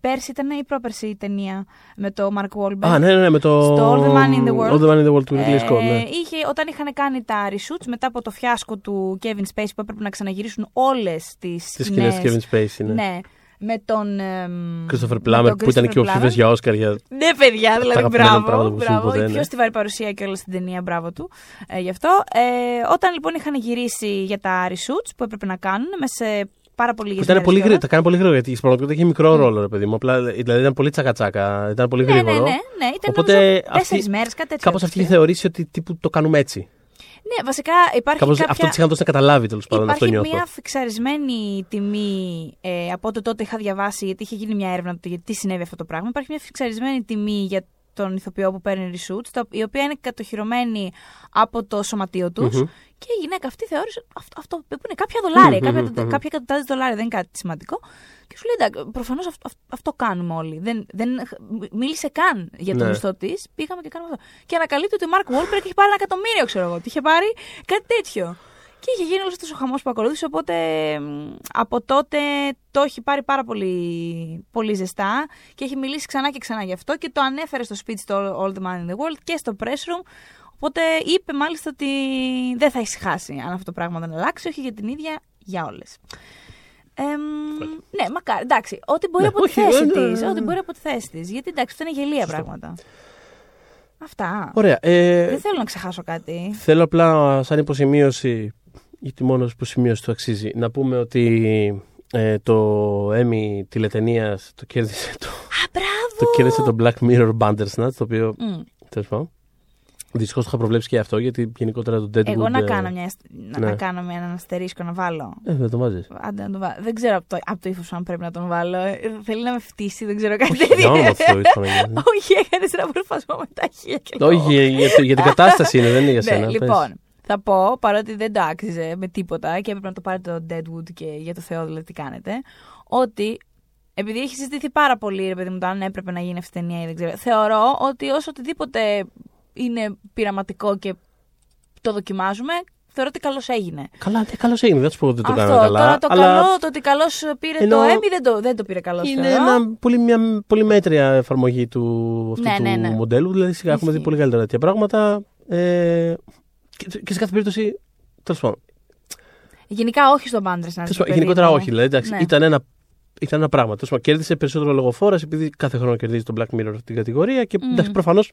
πέρσι ήταν ή πρόπερσι η ταινία με το Mark Wahlberg. Α, ναι, ναι, ναι, με το. Στο All the Money in the World. All the Money in the World του Ridley Scott, ναι. Ε, είχε, όταν είχαν κάνει τα reshoots μετά από το φιάσκο του Kevin Spacey που έπρεπε να ξαναγυρίσουν όλες τις Τις σκηνές του Kevin Spacey, ναι. ναι. Με τον. εμ, Christopher με Plummer τον που ήταν Christopher και ο Plummer. ψήφιο για Όσκαρ για. Ναι, παιδιά, δηλαδή αγαπημένα μπράβο. πράγματα που μπράβο. ποτέ, Η ναι. πιο στιβαρή παρουσία και όλα στην ταινία, μπράβο του. Ε, γι' αυτό. Ε, όταν λοιπόν είχαν γυρίσει για τα reshoots που έπρεπε να κάνουν μέσα σε πάρα πολύ Που λίγες ήταν μέρες πολύ κιόλας. γρήγορα. Τα κάνει πολύ γρήγορα γιατί στην πραγματικότητα είχε μικρό ρόλο, ρε παιδί μου. Απλά, δηλαδή ήταν πολύ τσακατσάκα. Ήταν πολύ Ναι, ναι, γρήγορο. ναι, ναι. Ήταν Οπότε νομίζω αυτή- τέσσερις μέρες, κάτι τέτοιο. Κάπως αυτή είχε θεωρήσει ότι τύπου το κάνουμε έτσι. Ναι, βασικά υπάρχει Κάπως κάποια... αυτό της είχαν δώσει να καταλάβει τέλος πάντων. Αυτό Υπάρχει νιώθω. μια φιξαρισμένη τιμή, ε, από ό,τι τότε είχα διαβάσει, γιατί είχε γίνει μια έρευνα τότε γιατί συνέβη αυτό το πράγμα. Υπάρχει μια φιξαρισμένη τιμή για τον ηθοποιό που παίρνει reshoots, τα- η οποία είναι κατοχυρωμένη από το σωματείο τους. Μμμ. Και η γυναίκα αυτή θεώρησε αυτό, αυτό που είναι κάποια δολάρια, Μμμ, κάποια, μμμ, μμμ. κάποια εκατοντάδες δολάρια, δεν είναι κάτι σημαντικό. Και σου λέει εντάξει, προφανώς αυτό, αυτό, αυτό κάνουμε όλοι. Δεν, δεν μίλησε καν για τον Ναι. μισθό της, πήγαμε και κάνουμε αυτό. Και ανακαλύπτει ότι ο Μαρκ Βόλπερ έχει πάρει ένα εκατομμύριο, ξέρω εγώ. Τι είχε πάρει κάτι τέτοιο. Και είχε γίνει όλος αυτός ο χαμός που ακολούθησε. Οπότε μ, από τότε το έχει πάρει πάρα πολύ, πολύ ζεστά και έχει μιλήσει ξανά και ξανά γι' αυτό και το ανέφερε στο speech στο All the Money in the World και στο press room. Οπότε είπε μάλιστα ότι δεν θα ησυχάσει αν αυτό το πράγμα δεν αλλάξει, όχι για την ίδια, για όλες. ναι, μακάρι. Εντάξει, ό,τι μπορεί Ναι, από τη όχι, θέση ναι, της. ναι, ναι. Ό,τι μπορεί από τη θέση της. Γιατί εντάξει, αυτό είναι γελία πράγματα. Αυτά. Ωραία. Ε, Δεν θέλω να ξεχάσω κάτι. Θέλω απλά σαν υποσημείωση, γιατί μόνος υποσημείωση του αξίζει, να πούμε ότι ε, το Emmy τηλετενίας το κέρδισε το, Α, μπράβο! το, κέρδισε το Black Mirror Bandersnatch, το οποίο Μμ. τέλος πάντων. Δυστυχώς το είχα προβλέψει και αυτό, γιατί γενικότερα το Deadwood... Εγώ να ε, κάνω, μια, να, ναι. να κάνω μια, έναν αστερίσκο να βάλω. Ε, δεν το βάζεις. Άντε να τον βάλω. Δεν ξέρω από το, από το ύφος αν πρέπει να τον βάλω. Ε, Θέλει να με φτύσει, δεν ξέρω κάτι Όχι, τέτοιο. για όνομα του Θεού, ήρθα να γίνει. Όχι, έκανε ένα προφασμό με τα χίλια και εγώ. Όχι, για, για, το- για την κατάσταση είναι, δεν είναι για Ναι, σένα. πες. λοιπόν, θα πω, παρότι δεν το άξιζε με τίποτα και έπρεπε να το πάρετε το Deadwood και για το Θεό δηλαδή τι κάνετε, ότι επειδή έχει συζητηθεί πάρα πολύ, ρε παιδί μου, το αν έπρεπε να γίνει αυτή η ταινία ή δεν ξέρω, θεωρώ ότι όσο οτιδήποτε είναι πειραματικό και το δοκιμάζουμε, θεωρώ ότι καλώς έγινε. Καλά, τι καλώς έγινε, δεν σου πω ότι δεν το Αυτό, κάναμε καλά. τώρα το αλλά καλό, το ότι καλώς πήρε Ενώ το Emmy δεν το, δεν το πήρε καλώς. είναι ένα, πολύ, μια πολύ μέτρια εφαρμογή του, αυτού Ναι, του ναι, ναι. μοντέλου. Δηλαδή, σιγά έχουμε δει Ισχύει. πολύ καλύτερα τέτοια πράγματα. Ε, και, και σε κάθε περίπτωση. Τέλος πάντων. Γενικά όχι στον Πάντρες να τέλος πάντων, Γενικότερα όχι. Δηλαδή, εντάξει, Ναι. ήταν, ένα, ήταν ένα πράγμα. Τέλος πάντων, κέρδισε περισσότερο λογοφόρα επειδή κάθε χρόνο κερδίζει το Black Mirror την κατηγορία και Μμμ. εντάξει, προφανώς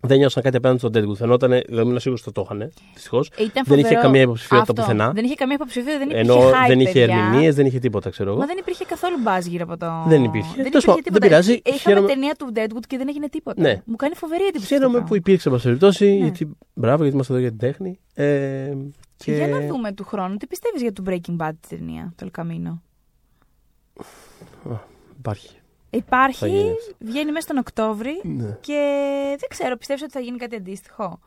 δεν νιώσαν κάτι απέναντι στον Deadwood. Φαινόταν, δηλαδή ήμουν σίγουρος ότι το είχαν. Δυστυχώς. Ήταν Δεν είχε φοβερό. καμία υποψηφιότητα Αυτό. πουθενά. Δεν είχε καμία υποψηφιότητα, δεν υπήρχε Ενώ hype, δεν είχε παιδιά. ερμηνείες, δεν είχε τίποτα, ξέρω εγώ. Μα δεν υπήρχε καθόλου μπάζ γύρω από το. Δεν υπήρχε. Δεν Τέλος υπήρχε πάντων, τίποτα. δεν πειράζει. Είχαμε Χαίρομαι- ταινία του Deadwood και δεν έγινε τίποτα. Ναι. Μου κάνει φοβερή εντύπωση. αυτό Χαίρομαι το που υπήρξε, εν πάση περιπτώσει. Ναι. Γιατί, μπράβο, γιατί είμαστε εδώ για την τέχνη. Ε, και... πράγμα. Για να δούμε του χρόνου. Τι πιστεύεις για το Breaking Bad τη ταινία, το El Camino. Υπάρχει. Θα Υπάρχει, γίνεις αυτό. βγαίνει μέσα τον Οκτώβρη Ναι. και δεν ξέρω, πιστεύω ότι θα γίνει κάτι αντίστοιχο.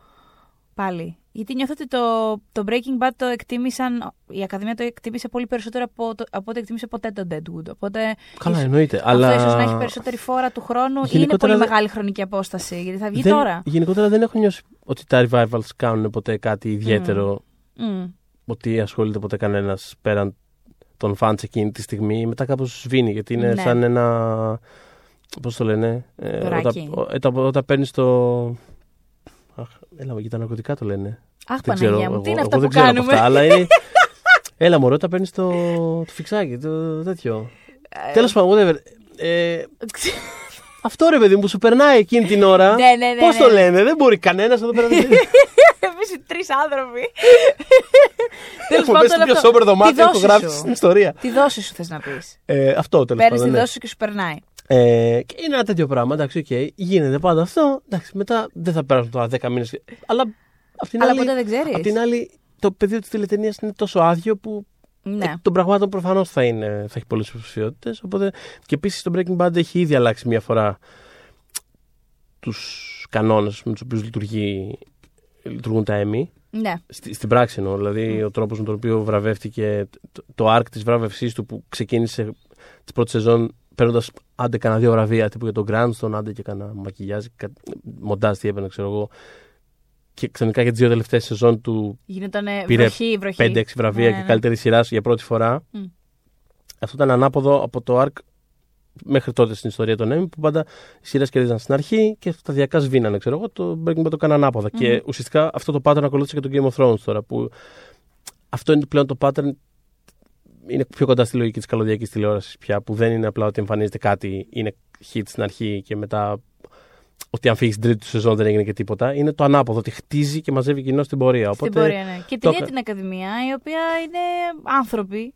Πάλι; Γιατί νιώθω ότι το, το Breaking Bad το εκτίμησαν, η Ακαδημία το εκτίμησε πολύ περισσότερο από, το, από ό,τι εκτίμησε ποτέ το Deadwood. Οπότε Καλά, ίσως- εννοείται. Αυτό αλλά... ίσως να έχει περισσότερη φόρα του χρόνου ή είναι Γενικότερα πολύ δεν- μεγάλη χρονική απόσταση. Γιατί θα βγει δεν, τώρα. Γενικότερα δεν έχω νιώσει ότι τα revivals κάνουν ποτέ κάτι ιδιαίτερο. Μμ. Ότι ασχολείται ποτέ κανένας πέραν των fans εκείνη τη στιγμή. Μετά κάπως σβήνει γιατί είναι Ναι. σαν ένα. Πώς το λένε. Ε, Δωράκι. όταν όταν, όταν παίρνεις το. Αχ, έλα, για τα ναρκωτικά το λένε. Αχ, Δεν ξέρω. Παναγία μου, εγώ, τι είναι εγώ αυτό δεν που ξέρω από κάνουμε; αυτά, αλλά είναι. Έλα, μωρό, όταν παίρνεις το, το φιξάκι, το τέτοιο. Τέλος πάντων, whatever. Ε, αυτό ρε παιδί μου που σου περνάει εκείνη την ώρα. Ναι, ναι, ναι, Πώς ναι. το λένε, δεν μπορεί κανένας εδώ πέρα. να- Εμείς οι τρεις άνθρωποι. Τέλος Έχουμε πέσει στο πιο somber δωμάτιο που έχω γράψει στην ιστορία. Τη δόση σου θες να πεις. Ε, αυτό τέλος Παίρνεις πάντων. τη ναι. δόση σου και σου περνάει. Ε, και είναι ένα τέτοιο πράγμα, εντάξει, οκ. Γίνεται πάντα αυτό. Εντάξει, μετά δεν θα περάσουν τώρα 10 μήνες. Αλλά απ' την Αλλά άλλη. ποτέ δεν ξέρεις. Απ' την άλλη, το πεδίο της τηλεταινίας είναι τόσο άδειο που Ναι. εκ των πραγμάτων προφανώς θα, είναι, θα έχει πολλές υποψηφιότητες. Οπότε και επίσης το Breaking Bad έχει ήδη αλλάξει μία φορά τους κανόνες με τους οποίους λειτουργούν τα Emmy. ναι. Στη, στην πράξη εννοώ. Δηλαδή ο τρόπος με τον οποίο βραβεύτηκε το, το arc της βράβευσή του που ξεκίνησε τη πρώτη σεζόν παίρνοντας άντε κανένα δύο βραβεία τύπου για τον Grandstone, άντε και κανένα μακιγιάζ, κα, μοντάζ τι έπαιρνε, ξέρω εγώ. Και ξαφνικά για τις δύο τελευταίες σεζόν του Γινόταν Πήρε βροχή, βροχή. 5-6 βραβεία Ναι, και ναι. καλύτερη σειρά για πρώτη φορά. Μμ. Αυτό ήταν ανάποδο από το arc μέχρι τότε στην ιστορία των Emmy που πάντα οι σειρές κερδίζαν στην αρχή και σταδιακά σβήνανε, ξέρω εγώ. Το Breaking Bad το έκανε ανάποδα. Μμμ. Και ουσιαστικά αυτό το pattern ακολούθησε και το Game of Thrones τώρα. Που αυτό είναι πλέον το pattern. Είναι πιο κοντά στη λογική της καλωδιακής τηλεόρασης πια, που δεν είναι απλά ότι εμφανίζεται κάτι, είναι hit στην αρχή και μετά ότι αν φύγεις στην τρίτη του σεζόν δεν έγινε και τίποτα. Είναι το ανάποδο, ότι χτίζει και μαζεύει κοινό στην πορεία. Στην Οπότε πορεία, ναι. Και την το ίδια κα- την Ακαδημία, η οποία είναι άνθρωποι.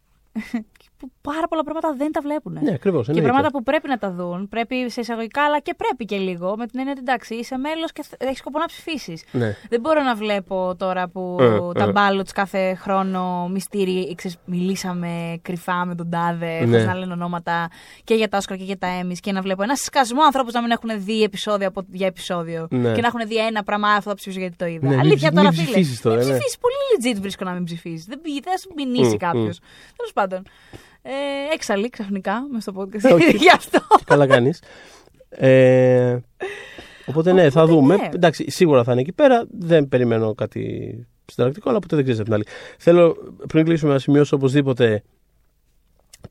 Που πάρα πολλά πράγματα δεν τα βλέπουν. Ναι, ακριβώς. Και πράγματα που πρέπει να τα δουν, πρέπει σε εισαγωγικά, αλλά και πρέπει και λίγο. Με την έννοια ότι εντάξει, είσαι μέλος και έχεις σκοπό να ψηφίσεις. Ναι. Δεν μπορώ να βλέπω τώρα που Ε, τα ε. μπάλωτς κάθε χρόνο μυστήρι, ξέρεις, μιλήσαμε κρυφά με τον τάδε, Ναι. χωρίς να λένε ονόματα και για τα Όσκαρ και για τα Έμι και να βλέπω ένα σκασμό ανθρώπους να μην έχουν δει επεισόδιο από, για επεισόδιο Ναι. και να έχουν δει ένα πράγμα, αυτό θα ψηφίσω γιατί το είδα. Ναι, μην Αλήθεια ψη- τώρα, μην φίλε. ψηφίσεις τώρα, μην ναι. ψηφίσεις. Πολύ legit βρίσκω να μην ψηφίσεις. Δεν, πήγε, δεν θα σου μηνύσει Μμ, κάποιος. μμ. Τέλος πάντων. Ε, έξαλλη ξαφνικά μες στο podcast. Όχι. Γι' αυτό. Καλά κάνεις. Ε, οπότε ναι, θα Οπότε δούμε. ναι. Εντάξει, σίγουρα θα είναι εκεί πέρα. Δεν περιμένω κάτι συνταρακτικό, αλλά ποτέ δεν ξέρεις από την άλλη. Θέλω πριν κλείσουμε να σημειώσω οπωσδήποτε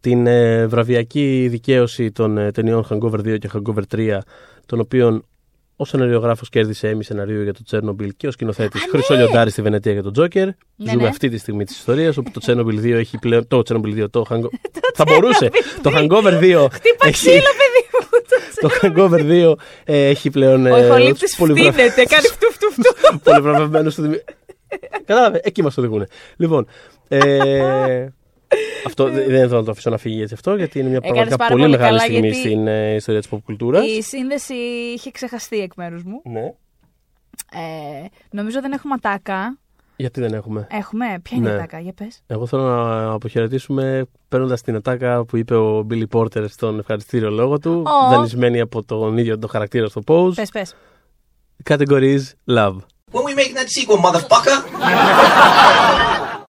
την ε, βραβιακή δικαίωση των ε, ταινιών Hangover 2 και Hangover 3, των οποίων ο σεναριογράφο κέρδισε έμι σεναρίου για το Τσέρνομπιλ και ο σκηνοθέτης Χρυσό Λιοντάρη στη Βενετία για τον Τζόκερ. Ναι, Ζούμε ναι. αυτή τη στιγμή της ιστορίας, όπου το Τσέρνομπιλ 2 έχει πλέον. Το Τσέρνομπιλ 2, το Hangover. θα μπορούσε. το Hangover 2. Χτύπα έχει- ξύλο, παιδί μου. το Hangover 2 ε, έχει πλέον. Ο ε, ηχολήπτη ως πολυβρα- φτύνεται, κάνει φτου φτου φτου. πολυβραβευμένο στο δημι... Κατάλαβε, εκεί μας οδηγούν. Λοιπόν. Ε, αυτό δεν δεν θέλω να το αφήσω να φύγει έτσι αυτό, γιατί είναι μια Έκανες πραγματικά πάρα πολύ, πολύ μεγάλη καλά, στιγμή γιατί στην ε, ιστορία της pop κουλτούρας. Η σύνδεση είχε ξεχαστεί εκ μέρους μου. Ναι. Ε, νομίζω δεν έχουμε ατάκα. Γιατί δεν έχουμε; Έχουμε; Ποια είναι η Ναι. ατάκα, για πες. Εγώ θέλω να αποχαιρετήσουμε παίρνοντας την ατάκα που είπε ο Billy Porter στον ευχαριστήριο λόγο του, Ω. δανεισμένη από τον ίδιο τον χαρακτήρα στο pose. Πες, πες. Categories love. When we making that sequel, motherfucker?